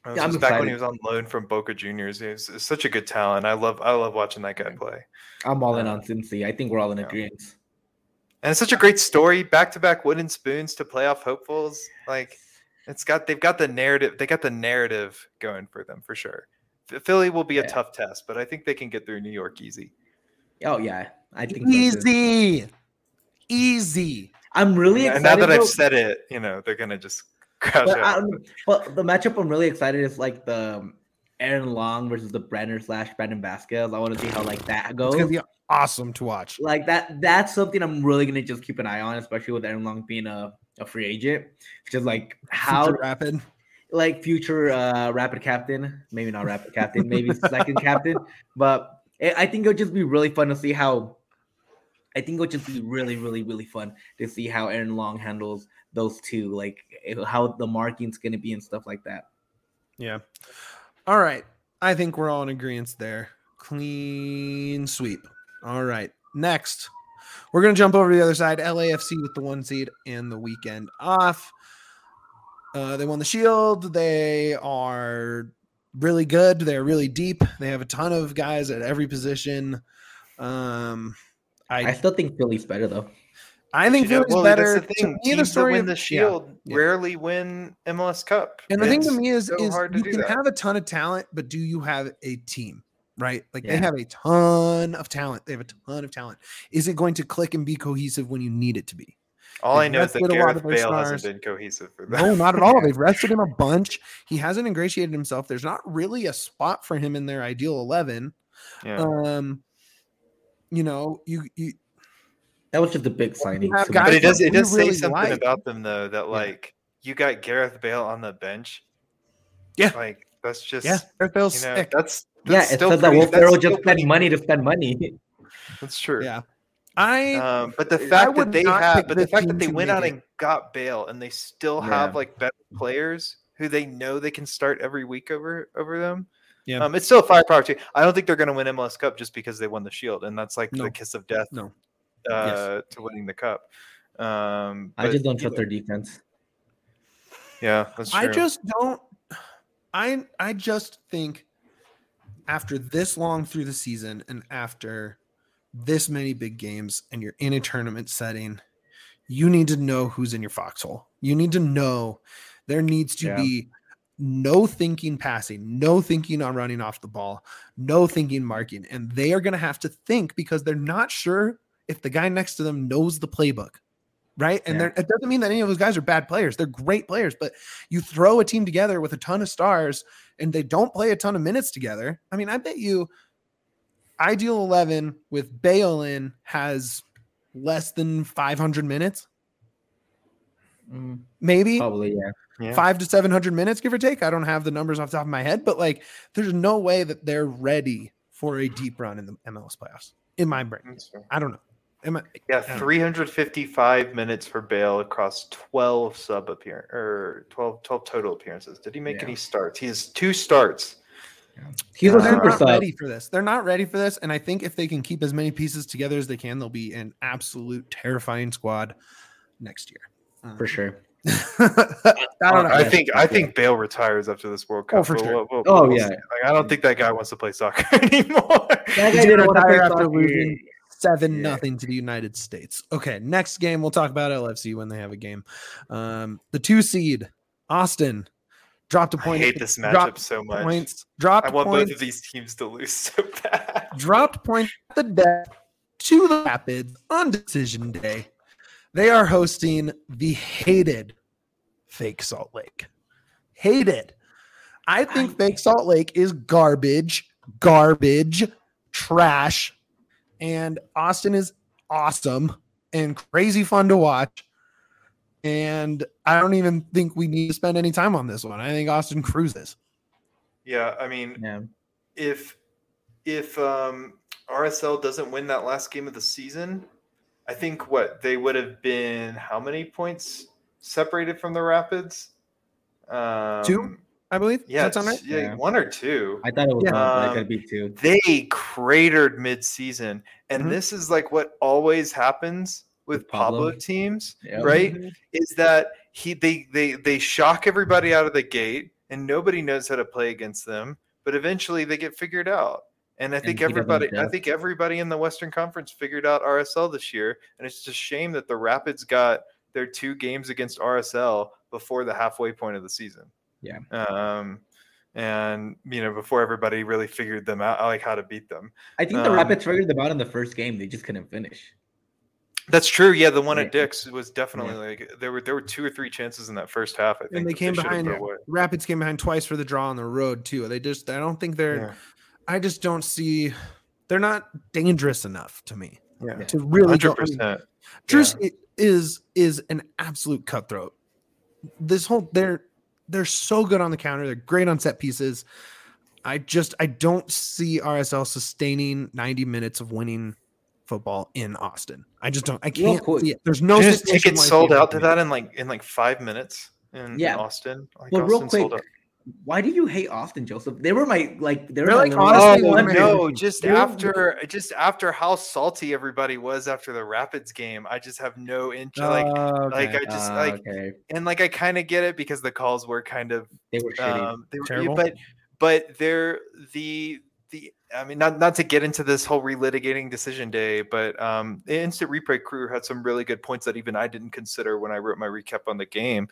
It was Yeah, back when he was on loan from Boca Juniors. He was, such a good talent. I love I love watching that guy play. I'm all in Uh, on Cincy. I think we're all in yeah. agreement. And it's such a great story. Back to back wooden spoons to playoff hopefuls. Like it's got they've got the narrative. They got the narrative going for them for sure. Philly will be a Yeah. tough test, but I think they can get through New York easy. Oh yeah, I think so. Easy, easy. I'm really excited. and excited. now that I've said it, you know they're gonna just crash but, out. But the matchup I'm really excited is like the um, Aaron Long versus the Brenner slash Brandon Vazquez. I want to see how like that goes. It's goes. gonna be awesome to watch. like that that's something I'm really gonna just keep an eye on, especially with Aaron Long being a, a free agent. Just like how Future rapid. like future uh rapid captain, maybe not rapid captain, maybe second captain, but I I think it'll just be really fun to see how. I think it'll just be really, really, really fun to see how Aaron Long handles those two, like how the marking's gonna be and stuff like that. Yeah. All right. I think we're all in agreement there. Clean sweep. All right. Next, we're going to jump over to the other side. LAFC with the one seed and the weekend off. Uh, they won the Shield. They are really good. They're really deep. They have a ton of guys at every position. Um, I I still think Philly's better though. I think You know, Philly's well, better. That's the To thing. me, Teams the story that of- win the. Shield yeah. rarely win MLS Cup. And the thing to me is, so is you can that. have a ton of talent, but do you have a team? Right? Like they have a ton of talent. They have a ton of talent. Is it going to click and be cohesive when you need it to be? All I They've know is that rested a lot Gareth of their Bale stars. hasn't been cohesive for them. No, not at all. They've rested him a bunch. He hasn't ingratiated himself. There's not really a spot for him in their ideal 11. Yeah. Um, you know, you you That was just a big signing. have to guys but it does it does say really something like. about them though that like you got Gareth Bale on the bench. Yeah. Like that's just yeah, Gareth Bale's you know sick. that's, yeah, that's it still says that pretty- Will Ferrell just spend money to spend money. That's true. Yeah. I Um, but the fact that they have, but the fact that they went out it. and got Bale and they still Yeah. have like better players who they know they can start every week over over them. Yeah. Um, it's still a firepower team. I don't think they're going to win MLS Cup just because they won the Shield, and that's like No. the kiss of death No. uh, to winning the cup. Um, I just don't trust their defense. Yeah, that's true. I just don't I I just think after this long through the season and after this many big games and you're in a tournament setting, you need to know who's in your foxhole. You need to know there needs to Yeah. be no thinking passing, no thinking on running off the ball, no thinking marking. And they are going to have to think because they're not sure if the guy next to them knows the playbook. Right. And Yeah. it doesn't mean that any of those guys are bad players. They're great players, but you throw a team together with a ton of stars and they don't play a ton of minutes together. I mean, I bet you ideal 11 with Bale in has less than 500 minutes, Mm, maybe probably, yeah. Yeah. five to 700 minutes, give or take. I don't have the numbers off the top of my head, but like there's no way that they're ready for a deep run in the MLS playoffs in my brain. I don't know. Am I, Yeah, don't know. 355 minutes for Bale across 12 sub appearance or 12, 12 total appearances. Did he make Yeah. any starts? He has two starts. He's a Uh, they're super not sub. ready for this. They're not ready for this. And I think if they can keep as many pieces together as they can, they'll be an absolute terrifying squad next year. Um, for sure. I don't know. I think I think Bale retires after this World Cup. Oh, for sure. we'll- we'll- Oh, we'll yeah. Like, I don't think that guy wants to play soccer anymore. That guy didn't want to play retire after soccer. losing seven Yeah. nothing to the United States. Okay, next game we'll talk about LFC when they have a game. Um, the two seed Austin dropped a point. hate this matchup so much. Points dropped I want points, both of these teams to lose so bad. dropped point at the death to the Rapids on decision day. They are hosting the hated fake Salt Lake. Hated. I think I- fake Salt Lake is garbage, garbage, trash, and Austin is awesome and crazy fun to watch. And I don't even think we need to spend any time on this one. I think Austin cruises. Yeah, I mean, Yeah. if if um, RSL doesn't win that last game of the season, I think what they would have been how many points separated from the Rapids? Um, Two? I believe. Yeah, that sound right? yeah, Yeah. one or two. I thought it was Yeah. one, but it Um, be two. They cratered mid-season, and Mhm. this is like what always happens with With Pablo. Pablo teams, Yep. right? Is that he they they they shock everybody out of the gate, and nobody knows how to play against them, but eventually they get figured out. And I think he doesn't everybody, I think everybody in the Western Conference figured out RSL this year, and it's just a shame that the Rapids got their two games against RSL before the halfway point of the season. Yeah. Um, and you know, before everybody really figured them out, like how to beat them. I think the um, Rapids figured them out in the first game. They just couldn't finish. That's true. Yeah, the one Yeah. at Dick's was definitely like there were there were two or three chances in that first half. I think And they came should have behind. Rapids came behind twice for the draw on the road too. They just I don't think they're Yeah. I just don't see they're not dangerous enough to me Yeah, to really go. hundred percent. Drew's is is an absolute cutthroat. This whole they're they're so good on the counter. They're great on set pieces. I just I don't see RSL sustaining 90 minutes of winning football in Austin. I just don't. I can't quick, see it. There's no Just tickets sold out to that in like in like five minutes in, in Austin. Like But real Austin sold quick, out. Why do you hate Austin, Joseph? They were my like they were They're like, number honestly, Oh one one of my- no! Just They were- after, just after how salty everybody was after the Rapids game, I just have no interest. like, Oh, like. I just Ah, like, okay. and like I kind of get it because the calls were kind of They were shitty. um, they were, Terrible. but but they're the the I mean not not to get into this whole relitigating decision day, but um, the instant replay crew had some really good points that even I didn't consider when I wrote my recap on the game,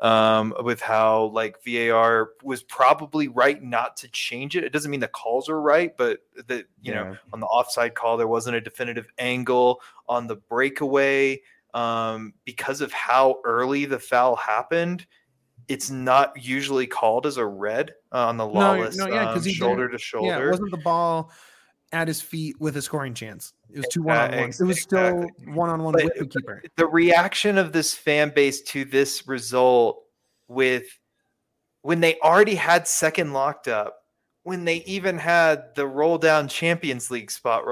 um, with how like VAR was probably right not to change it. It doesn't mean the calls are right, but that you know on the offside call there wasn't a definitive angle on the breakaway um, because of how early the foul happened it's not usually called as a red uh, on the lawless No, no, yeah, um, he shoulder to Yeah, shoulder it wasn't the ball at his feet with a scoring chance. It was two one on one. It was still one on one with the keeper. the reaction of this fan base to this result with when they already had second locked up when they even had the roll down champions league spot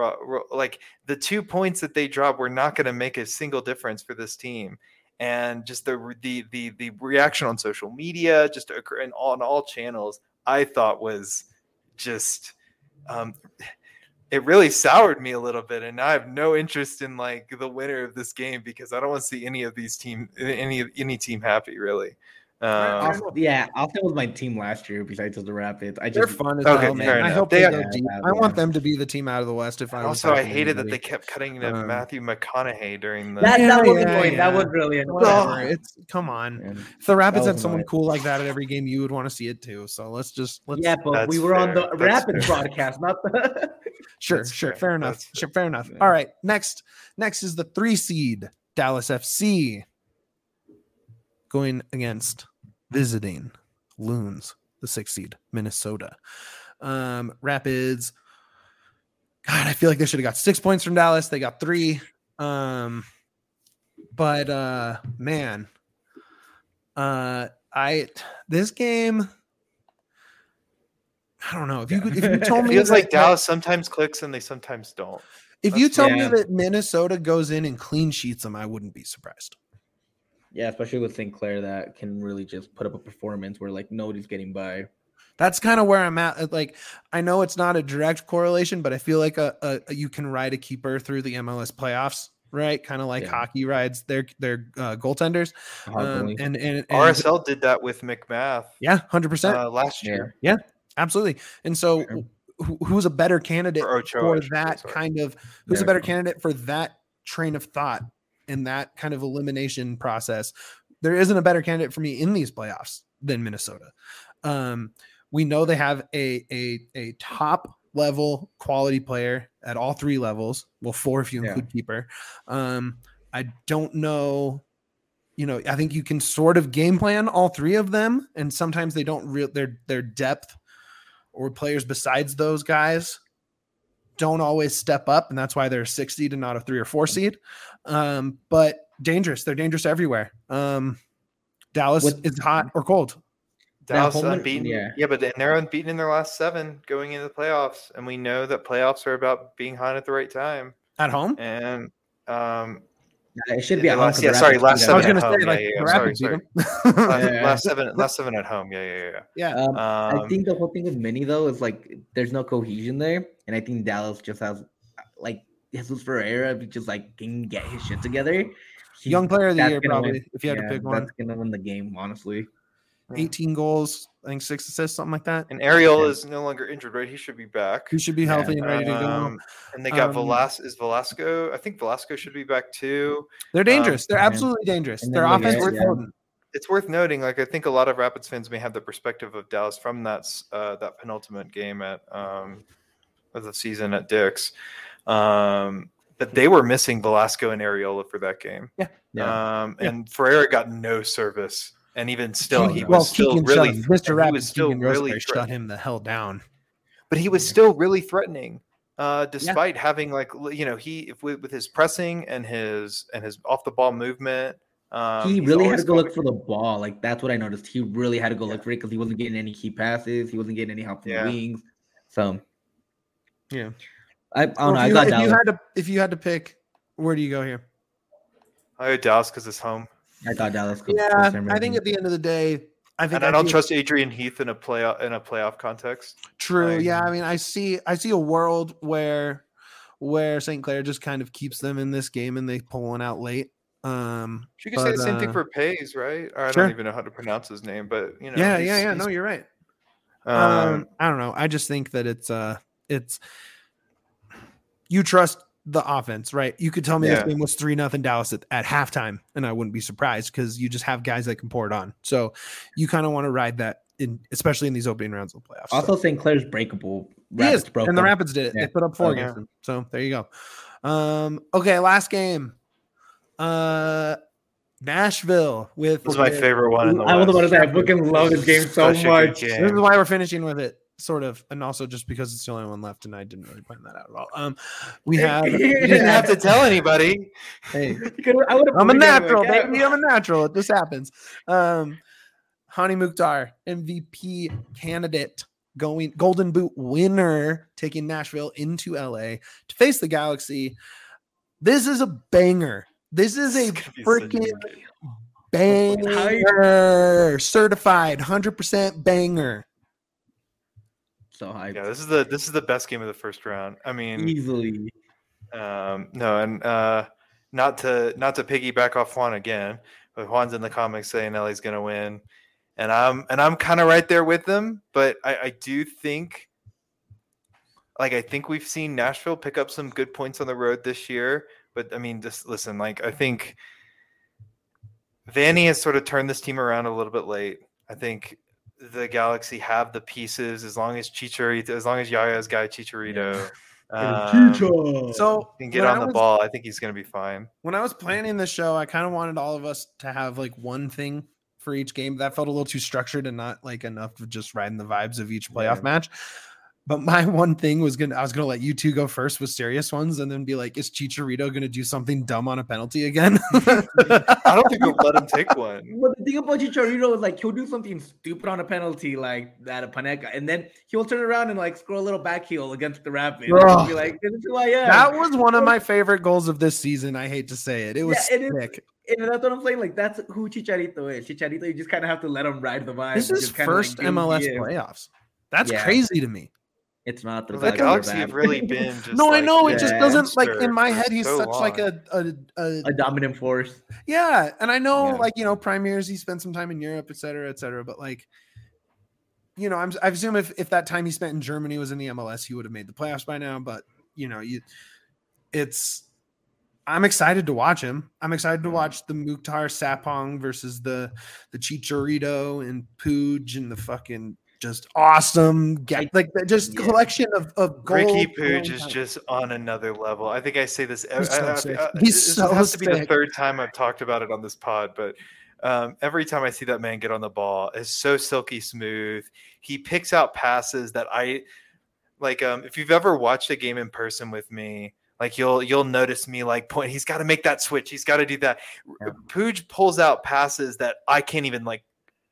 like the two points that they dropped were not going to make a single difference for this team and just the the the, the reaction on social media just and on all channels i thought was just um it really soured me a little bit and i have no interest in like the winner of this game because i don't want to see any of these team any any team happy really um, Austin- yeah, Austin was with my team last year. Besides the Rapids, I They're just fun as Okay, hell, man. I hope They they, are- go deep. I want them to be the team out of the West. If I was also i backing hated that they kept cutting to Um, matthew mcconaughey during the that, Yeah, that was yeah, annoying. That was really annoying. Whatever. It's come on. And- If the Rapids had someone annoying. cool like that at every game, you would want to see it too. So let's just let's yeah, but we That's were on the That's Rapids fair. broadcast, not the. sure, That's sure, fair. fair enough. That's Sure, fair enough. Yeah. All right, next next is the three seed Dallas FC going against visiting Loons, the six seed Minnesota. Um, Rapids. God, I feel like they should have got six points from Dallas. They got three. Um, but uh, man, uh, I this game. I don't know if you could, if you told it me feels like dallas sometimes clicks and they sometimes don't if you That's- told me that Minnesota goes in and clean sheets them, I wouldn't be surprised. Yeah, especially with St. Clair that can really just put up a performance where like nobody's getting by. That's kind of where I'm at. Like, I know it's not a direct correlation, but I feel like a, a, a- you can ride a keeper through the MLS playoffs, right? Kind of like Yeah. hockey rides their their uh, goaltenders. Um, Hopefully. and, and, and rsl did that with MacMath yeah, hundred percent, uh, last year. Yeah. year absolutely. And so, Sure. who, who's a better candidate Or Ochoa, for should that sorry. kind of? Who's a better candidate for that train of thought and that kind of elimination process? There isn't a better candidate for me in these playoffs than Minnesota. Um, we know they have a a a top level quality player at all three levels. Well, four if you Yeah. include keeper. Um, I don't know. You know, I think you can sort of game plan all three of them, and sometimes they don't real their their depth or players besides those guys don't always step up, and that's why they're a six seed and not a three or four seed. Um, but dangerous. They're dangerous everywhere. Um, Dallas With- is hot or cold. Dallas Holman- unbeaten. yeah. Yeah. but they're unbeaten in their last seven going into the playoffs, and we know that playoffs are about being hot at the right time. At home, And um, Nah, It should be Yeah, at home. last- 'cause yeah, sorry, last beat I seven was at gonna home. say Yeah, like yeah, the yeah. Rapids Sorry, last, last seven, last seven at home. Yeah, yeah, yeah. yeah. Um, I Um, think the whole thing with Mini though is like there's no cohesion there, and I think Dallas just has like Jesus Ferreira if he just like can get his shit together. he- Young player of the year, probably, win. if you had to pick one. That's gonna win the game, honestly. 18 goals, I think six assists, something like that. And Arriola Yeah. is no longer injured, right? He should be back. He should be Yeah. healthy and ready to go. Um, and they got Um, Velas. Is Velasco? I think Velasco should be back too. They're dangerous. They're absolutely dangerous. And Their then offense Leggett, is yeah. potent. It's worth noting. Like I think a lot of Rapids fans may have the perspective of Dallas from that uh, that penultimate game at um, of the season at Dick's. Um, but they were missing Velasco and Arriola for that game. Yeah. Um, Yeah. and Ferreira got no service, and even still, he Keegan- was well, still Keegan really, him. Mr. he Rapids, was still Keegan really, Rosemary shut him the hell down. but he was still really threatening, uh, despite having like you know he if with, with his pressing and his and his off the ball movement. Um, he really had to go look for the ball. Like that's what I noticed. He really had to go Yeah. look for it because he wasn't getting any key passes. He wasn't getting any help from Yeah. the wings. So Yeah. I, I don't Well, know. if, I you, got if you Dallas. had to, if you had to pick, where do you go here? I go Dallas because it's home, I got Dallas. 'cause Yeah, I think at the end of the day, I think and I don't do- trust Adrian Heath in a playoff in a playoff context. True. Like- yeah, I mean, I see. I see a world where where St. Clair just kind of keeps them in this game and they pull one out late. Um, You can say the But, same thing uh, for Paes, right? Or I sure. don't even know how to pronounce his name, but you know, yeah, yeah, yeah. No, you're right. um, Um, I don't know. I just think that it's uh, it's you trust the offense, right? You could tell me Yeah. this game was three nothing Dallas at, at halftime, and I wouldn't be surprised because you just have guys that can pour it on. So you kind of want to ride that in, especially in these opening rounds of the playoffs. So- Also, St. Clair's breakable. He is, broke and the. Rapids did it. Yeah. They put up four Oh, against them. So there you go. Um, okay, last game. Uh, Nashville with this is my favorite one in the I was about to West. I fucking love this game so Such a good much. game. This is why we're finishing with it, sort of, and also just because it's the only one left, and I didn't really point that out at all. Um, we have. You You didn't have to tell anybody. hey, Because I i'm a put it natural, like, baby. I'm a natural. This happens. Um, Hany Mukhtar, MVP candidate, going Golden Boot winner, taking Nashville into LA to face the Galaxy. This is a banger. This is a is gonna be such a freaking banger, certified, hundred percent banger. So hyped. Yeah, this is the this is the best game of the first round. I mean, Easily. Um, no, and uh, not to not to piggyback off Juan again, but Juan's in the comics saying going to win, and I'm and I'm kind of right there with them. But I, I do think, like, I think we've seen Nashville pick up some good points on the road this year. But I mean, just listen, like, I think Vanney has sort of turned this team around a little bit late. I think the Galaxy have the pieces as long as Chicharito, as long as Yaya's guy Chicharito. Um, So can get on I the was- ball. I think he's going to be fine. when I was planning the show, I kind of wanted all of us to have like one thing for each game. That felt a little too structured and not like enough of just riding the vibes of each playoff Yeah. match. But my one thing was gonna I was gonna let you two go first with serious ones and then be like, is Chicharito gonna do something dumb on a penalty again? I don't think we'll let him take one. But the thing about Chicharito is like he'll do something stupid on a penalty like that of Panenka, and then he'll turn around and like score a little back heel against the Rapids. and he'll be like, "This is who I am." that was one of my favorite goals of this season. I hate to say it. It was Yeah, it is. sick. and that's what I'm saying. Like that's who Chicharito is. Chicharito, you just kind of have to let him ride the vibe. This is just kinda, like, first MLS playoffs. That's Yeah. crazy to me. It's not the The Like, Galaxy bad. have really been just. no, I know it just doesn't like in my head. He's so such like a, a, a a dominant force. Yeah, and I know Yeah. like you know prime years he spent some time in Europe, et cetera, et cetera. But like, you know, I'm I assume if if that time he spent in Germany was in the MLS, he would have made the playoffs by now. But you know, you, it's I'm excited to watch him. I'm excited to mm-hmm. watch the Mukhtar Sapong versus the the Chicharito and Puig and the fucking just awesome ga- like the- just Yeah. collection of of Ricky gold Puig is just on another level. I think I say this. ev- He's so I- I- sick. I- He's this so has to be the third time I've talked about it on this pod, but um, every time I see that man get on the ball, it's so silky smooth. He picks out passes that I like. Um, if you've ever watched a game in person with me, like you'll you'll notice me like point. He's got to make that switch. He's got to do that. Yeah. Puig pulls out passes that I can't even like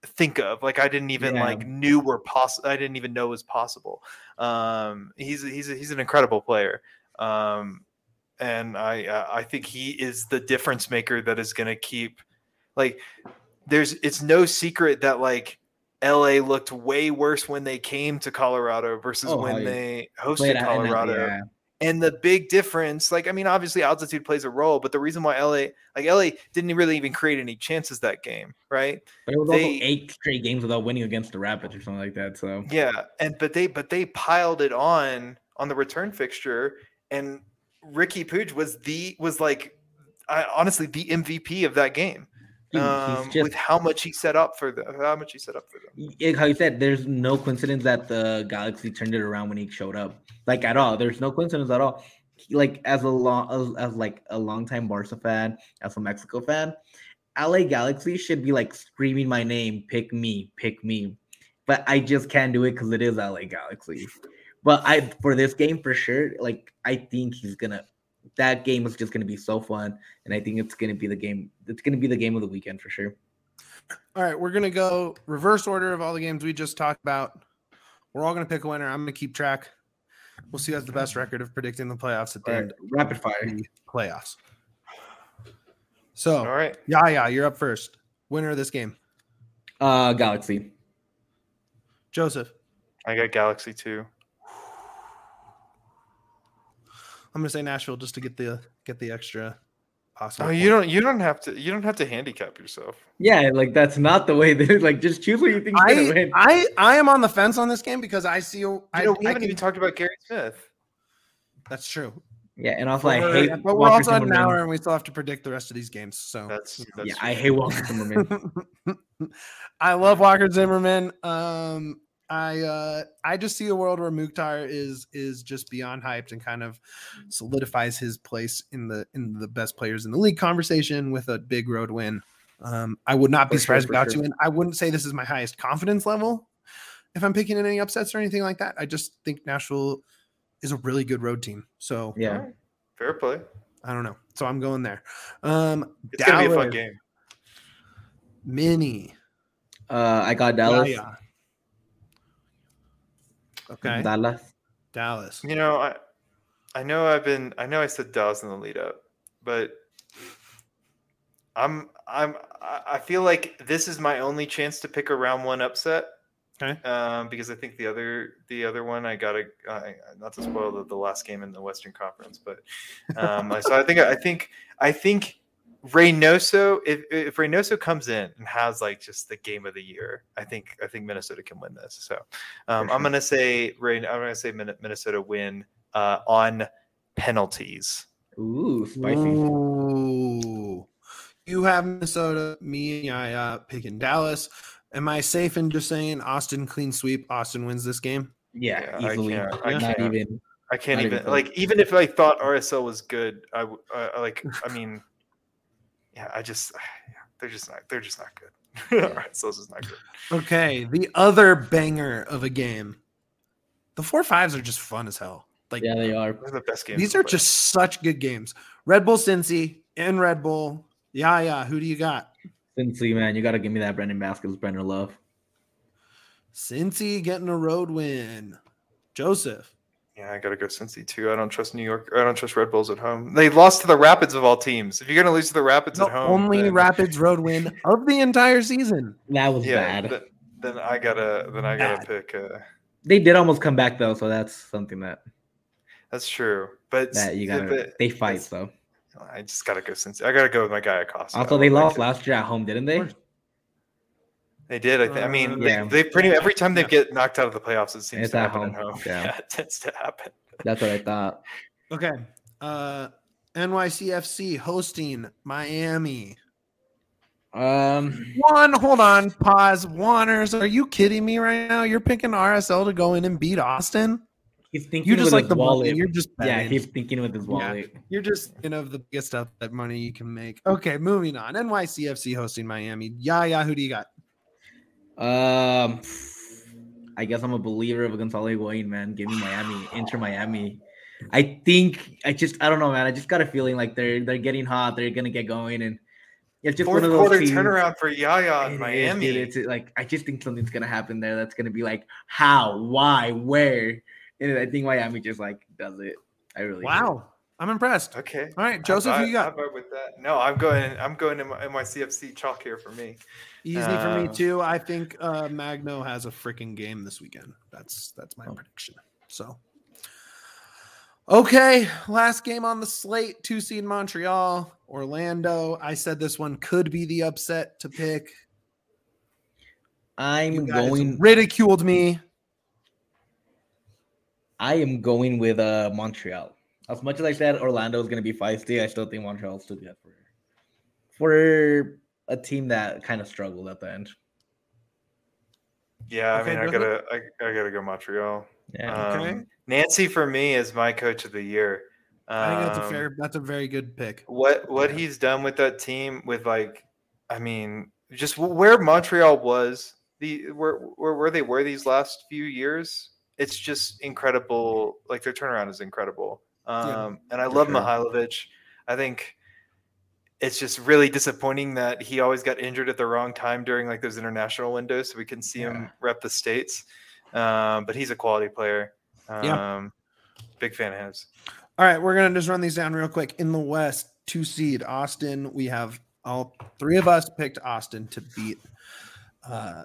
think of like i didn't even Yeah. like knew were possible i didn't even know was possible um he's he's he's an incredible player um and I uh, I think he is the difference maker that is going to keep like there's it's no secret that like LA looked way worse when they came to Colorado versus Oh, when they hosted Colorado. yeah. And the big difference, like I mean, obviously altitude plays a role, but the reason why LA, like LA, didn't really even create any chances that game, right? But it was They- also eight straight games without winning against the Rapids or something like that. So Yeah, and but they but they piled it on on the return fixture, and Riqui Puig was the was like, I, honestly the MVP of that game. Um, just with how much he set up for the how much he set up for them. y- how you said, there's no coincidence that the Galaxy turned it around when he showed up. Like at all. There's no coincidence at all. He- like as a long as, as like a longtime Barca fan, as a Mexico fan, LA Galaxy should be like screaming my name, pick me, pick me. But I just can't do it because it is LA Galaxy. But I for this game for sure, like I think he's gonna that game is just gonna be so fun. And I think it's gonna be the game, it's gonna be the game of the weekend for sure. All right, we're gonna go reverse order of all the games we just talked about. We're all gonna pick a winner. I'm gonna keep track. We'll see who has the best record of predicting the playoffs at the end Rapid fire. playoffs. So, All right, yeah, yeah, you're up first. Winner of this game, Uh Galaxy. Joseph. I got Galaxy two. I'm gonna say Nashville just to get the get the extra possible. Oh, point. you don't you don't have to you don't have to handicap yourself. Yeah, like that's not the way they like just choose what you think you're I, win. I I am on the fence on this game because I see. You I, know, we I haven't can- even talked about Gary Smith. That's true. Yeah, and also I But hate but we're also at an hour and we still have to predict the rest of these games. So That's, that's Yeah, true. I hate Walker Zimmerman. I love Walker Zimmerman. Um, I uh, I just see a world where Mukhtar is is just beyond hyped and kind of solidifies his place in the in the best players in the league conversation with a big road win. Um, I would not be For sure, surprised for without sure. you. And I wouldn't say this is my highest confidence level if I'm picking in any upsets or anything like that. I just think Nashville is a really good road team. So yeah. Alright, fair play. I don't know. So I'm going there. Um, It's gonna be a fun game. Mini. Uh I got Dallas. Yeah, yeah. Okay. Dallas. Dallas. You know, I I know I've been I know I said Dallas in the lead up, but I'm I'm I I feel like this is my only chance to pick a round one upset. Okay. Um, because I think the other the other one I gotta I, not to spoil the, the last game in the Western Conference, but um, so I think I think I think Reynoso if if Reynoso comes in and has like just the game of the year, I think I think Minnesota can win this. So um, For I'm gonna say Rain I'm gonna say Minnesota win uh, on penalties. Ooh, spicy. Ooh. You have Minnesota. Me and Yaya picking Dallas. Am I safe in just saying Austin clean sweep? Austin wins this game. Yeah, Yeah, I can't- I can't. even. I can't even even like even if I thought RSL was good, I, uh, like I mean, yeah, I just they're just not they're just not good. RSL's just not good. Okay. The other banger of a game. The four fives are just fun as hell. Like Yeah, they are. They're the best games. these are play. just such good games. Red Bull Cincy and Red Bull. Yeah, yeah. Who do you got? Cincy, man, you gotta give me that Brandon Vazquez, Brendan Love. Cincy getting a road win. Joseph. Yeah. I gotta go Cincy too. I don't trust New York. I don't trust Red Bulls at home. They lost to the Rapids of all teams. If you're gonna lose to the Rapids The at home, only then- Rapids road win of the entire season. That was yeah, bad. th- then I gotta then I gotta Bad. pick. Uh, they did almost come back though, so that's something that that's true, but that you gotta. but they fight it's- though. I just gotta go Cincy. I gotta go with my guy Acosta. Also, they Like, lost last year at home, didn't they? Course. They did. I, think. I mean, Uh, they, yeah. they pretty every time they Yeah. get knocked out of the playoffs, it seems It's to happen home. at home. Yeah. Yeah. it tends to happen. That's what I thought. Okay. Uh NYCFC hosting Miami. Um, One, hold on, pause. Wanners, are you kidding me right now? You're picking RSL to go in and beat Austin? he's thinking You just like the wallet. wallet. You're just yeah, betting. he's thinking with his Yeah. wallet. You're just you know the biggest stuff that money you can make. Okay, moving on. NYCFC hosting Miami. Yeah, yeah. Who do you got? Um, I guess I'm a believer of a Gonzalo Higuain, man. Give me Miami, Inter Miami. I think I just I don't know, man. I just got a feeling like they're they're getting hot. They're gonna get going, and it's just Fourth one of those quarter teams- turnaround for Yaya It in is, Miami. dude. It's like I just think something's gonna happen there. That's gonna be like how, why, where, and I think Miami just like does it. I really do. Wow. I'm impressed. Okay. All right, Joseph, How who you got? how about with that? No, I'm going. I'm going to my, my CFC chalk here for me. Easy for me Uh, too. I think uh, Magno has a freaking game this weekend. That's that's my Oh. prediction. So, okay, last game on the slate: two seed Montreal, Orlando. I said this one could be the upset to pick. I'm You guys going. ridiculed me. I am going with uh Montreal. As much as I said Orlando is going to be feisty, I still think Montreal's still good for for a team that kind of struggled at the end. Yeah, Okay, I mean, I gotta, I, I gotta go Montreal. Yeah. Okay. Um, Nancy for me is my coach of the year. I think that's a Um, fair. That's a very good pick. what what he's done with that team with like i mean just where montreal was the where where, where they were these last few years it's just incredible like their turnaround is incredible um Yeah, and i love sure. Mihailovic i think it's just really disappointing that he always got injured at the wrong time during like those international windows so we can see Yeah. him rep the states um but he's a quality player um Yeah. big fan of his All right, we're gonna just run these down real quick. In the West, two seed Austin. We have all three of us picked Austin to beat uh,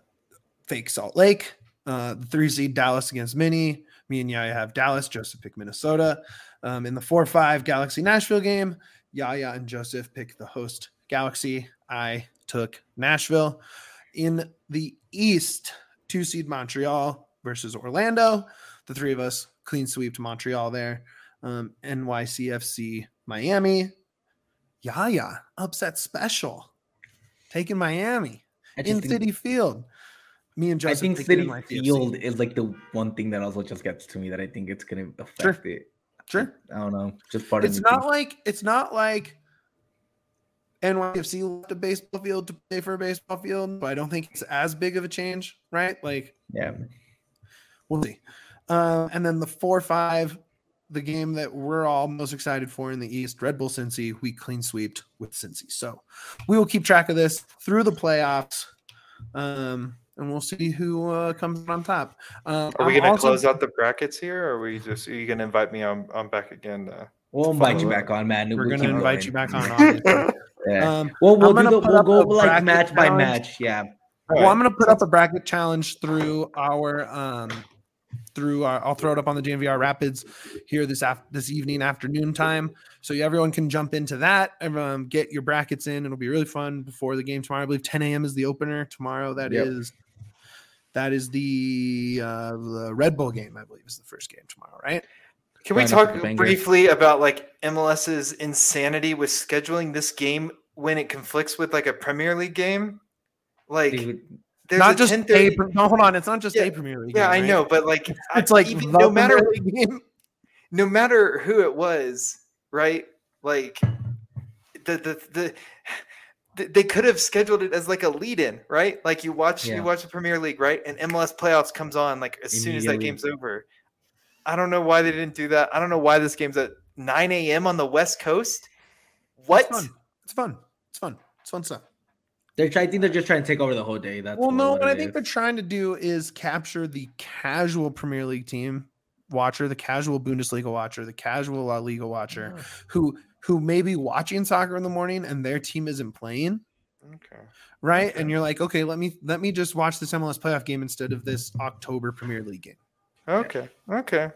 Fake Salt Lake. Uh, the three seed Dallas against Mini. Me and Yaya have Dallas. Joseph picked Minnesota. Um, in the four five Galaxy Nashville game, Yaya and Joseph picked the host Galaxy. I took Nashville. In the East, two seed Montreal versus Orlando. The three of us clean sweep to Montreal there um, NYCFC Miami. Yaya upset special, taking Miami in think, Citi Field. Me and Joseph. I think Citi Field is like the one thing that also just gets to me that I think it's going to affect it. Sure, I don't know. Just part it's not thinks- like it's not like NYCFC left a baseball field to play for a baseball field, but I don't think it's as big of a change, right? Like yeah. We'll see. Uh, and then the four five, the game that we're all most excited for in the East, Red Bull Cincy, we clean sweeped with Cincy. So we will keep track of this through the playoffs, um, and we'll see who uh, comes on top. Um, Are we going to also- close out the brackets here, or are we just? Are you going to invite me on, on back again? Uh, We'll invite you back on, man. We're We'll going to invite going. you back on. Yeah. Um, well, we'll I'm do gonna the, put we'll up go a like bracket match by challenge. match. Yeah. well, I'm going to put up a bracket challenge through our um, through our. I'll throw it up on the DNVR Rapids here this af- this evening afternoon time, so everyone can jump into that. Everyone get your brackets in. It'll be really fun before the game tomorrow. I believe 10 a.m. is the opener tomorrow. That is Yep. That is the uh, the Red Bull game. I believe is the first game tomorrow, right? Can we Line up with talk briefly about like MLS's insanity with scheduling this game when it conflicts with like a Premier League game? Like, Dude, there's not a just 10:30 a. No, hold on. It's not just Yeah, a Premier League. Yeah, game, I right? know, but like, I- It's like even, no matter game. no matter who it was, right? Like, the the the. Th- They could have scheduled it as like a lead-in, right? Like you watch Yeah. you watch the Premier League, right? And MLS playoffs comes on like as soon as that game's over. I don't know why they didn't do that. I don't know why this game's at 9 a.m. on the West Coast. What? It's fun. It's fun. It's fun. It's fun stuff. they're trying. I think they're just trying to take over the whole day. That's well, no, what what I it think they're trying to do is capture the casual Premier League team watcher, the casual Bundesliga watcher, the casual La Liga watcher, Oh, who who may be watching soccer in the morning and their team isn't playing, okay. right? Okay. And you're like, okay, let me let me just watch this MLS playoff game instead of this October Premier League game. Okay. Okay.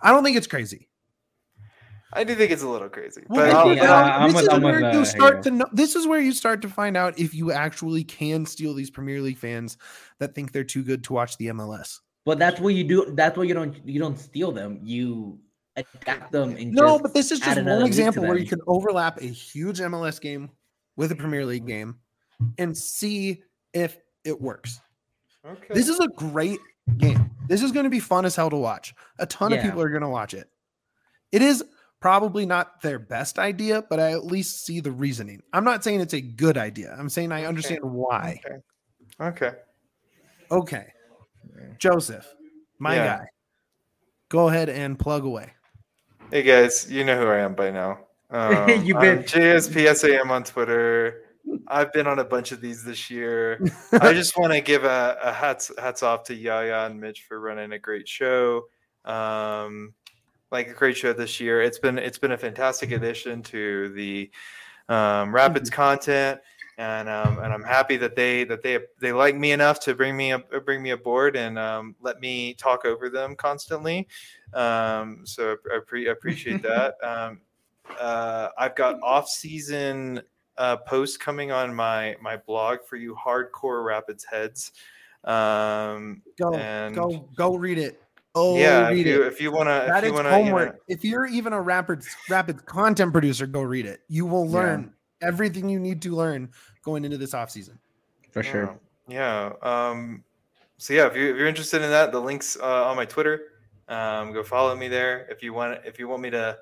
I don't think it's crazy. I do think it's a little crazy, Well, but I I'll- think, but uh, I'll- I'm this is where uh, you start to know. This is where you start to find out if you actually can steal these Premier League fans that think they're too good to watch the MLS. But that's what you do. That's what you don't. You don't steal them. You attack them and No, just but this is just one example where you can overlap a huge MLS game with a Premier League game and see if it works. okay. This is a great game. This is going to be fun as hell to watch. A ton of people are going to watch it. It is probably not their best idea, but I at least see the reasoning. I'm not saying it's a good idea. I'm saying I Okay. understand why. Okay. Okay. Okay. Joseph, my Yeah. guy, go ahead and plug away. Hey guys, you know who I am by now. Um, You've been. JSPSAM on Twitter. I've been on a bunch of these this year. I just want to give a, a hats hats off to Yaya and Mitch for running a great show. Um, like a great show this year. It's been it's been a fantastic addition to the um, Rapids content, and um, and I'm happy that they that they they like me enough to bring me up bring me aboard and um, let me talk over them constantly. Um, so I, pre- appreciate that. Um, uh, I've got off season uh, posts coming on my my blog for you hardcore Rapids heads. Um, go and go go read it. Oh, yeah, read if you, it. if you want to, That if is you want to, homework. If you're even a Rapids Rapids content producer, go read it. You will Yeah. Learn everything you need to learn going into this off season. For sure. Yeah. Um, so yeah, if, you, if you're interested in that, the links uh, on my Twitter. Um, go follow me there. If you want, if you want me to,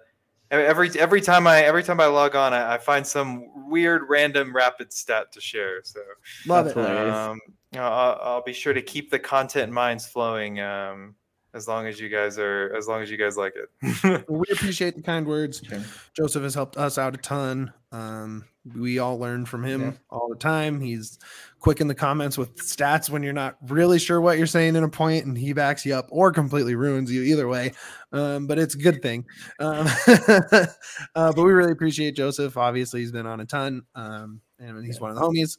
every every time I every time I log on, I, I find some weird random rapid stat to share. So Love it. um, I'll, I'll be sure to keep the content minds flowing. Um, as long as you guys are, as long as you guys like it. We appreciate the kind words. Sure. Joseph has helped us out a ton. Um, we all learn from him Yeah. all the time. He's quick in the comments with stats when you're not really sure what you're saying in a point, and he backs you up or completely ruins you either way. Um, but it's a good thing. Um, uh, but we really appreciate Joseph. Obviously, he's been on a ton, um, and he's one of the homies.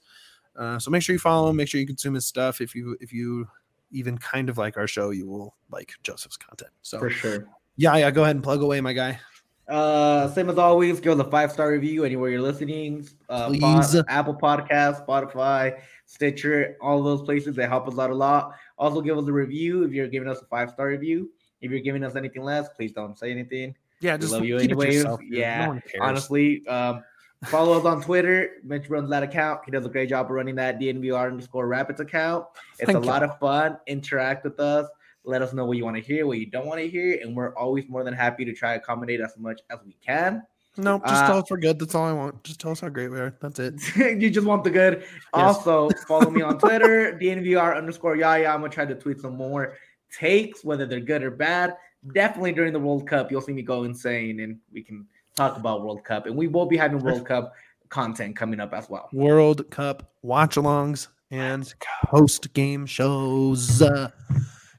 Uh, so make sure you follow him. Make sure you consume his stuff. If you if you even kind of like our show, you will like Joseph's content. So For sure. yeah, yeah, go ahead and plug away, my guy. Uh, same as always, give us a five star review anywhere you're listening. Uh, Please. pod- Apple Podcast, Spotify, Stitcher, all those places. They help us out a lot. Also, give us a review if you're giving us a five star review. If you're giving us anything less, please don't say anything. Yeah, We just love you keep it to anyways. yourself. Yeah, no. Honestly, um, follow us on Twitter. Mitch runs that account. He does a great job of running that DNVR underscore Rapids account. It's Thank a you. lot of fun. Interact with us. Let us know what you want to hear, what you don't want to hear, and we're always more than happy to try to accommodate as much as we can. no, just uh, tell us we're good. That's all I want. Just tell us how great we are. That's it. you just want the good. Also, follow me on Twitter, DNVR underscore Yaya. I'm gonna try to tweet some more takes, whether they're good or bad. Definitely during the World Cup, you'll see me go insane, and we can talk about World Cup. And we will be having World Cup content coming up as well. World Cup watch-alongs and post-game shows. Uh,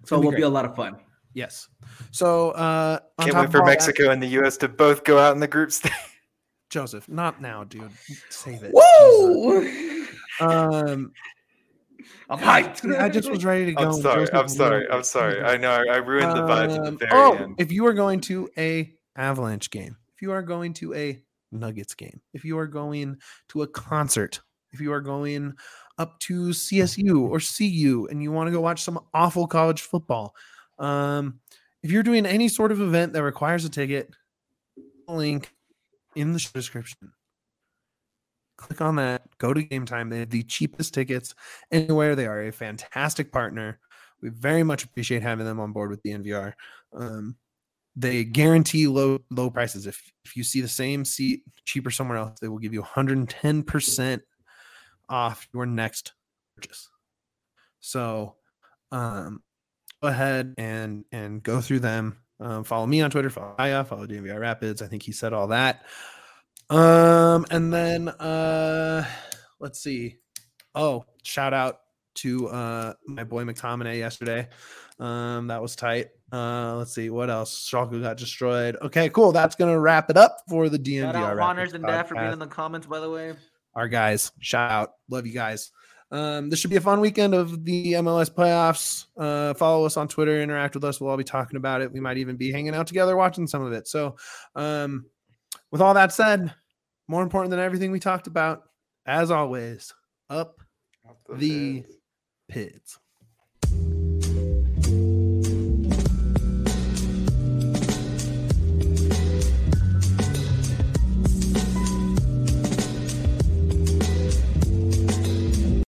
So it will be be a lot of fun. yes. So uh, Can't wait for all that- Mexico and the U.S. to both go out in the group stage. Joseph, not now, dude. Save it. Woo! Jesus. Um, I'm hyped. I just was ready to go. I'm sorry. Joseph I'm sorry. I'm sorry. I know I, I ruined the vibes at Um, the very oh, end. if you are going to a Avalanche game, if you are going to a Nuggets game, if you are going to a concert, if you are going up to CSU or CU and you want to go watch some awful college football, um, if you're doing any sort of event that requires a ticket, link in the description. Click on that. Go to Game Time. They have the cheapest tickets anywhere. They are a fantastic partner. We very much appreciate having them on board with DNVR. Um, they guarantee low low prices. If if you see the same seat cheaper somewhere else, they will give you 110% off your next purchase. So um, go ahead and and go through them. Um, follow me on Twitter, follow Aya, follow DNVR Rapids. I think he said all that. Um, and then uh let's see. Oh, shout out to uh my boy McTominay yesterday. Um, that was tight. Uh, let's see what else. Schalke got destroyed. Okay, cool. That's gonna wrap it up for the DNVR. Shout out Rapids Honors and Dad for being in the comments, by the way. Our guys, shout out. Love you guys. Um, this should be a fun weekend of the MLS playoffs. Uh, follow us on Twitter, interact with us. We'll all be talking about it. We might even be hanging out together watching some of it. So, um, with all that said, more important than everything we talked about, as always, up the Pids. pits.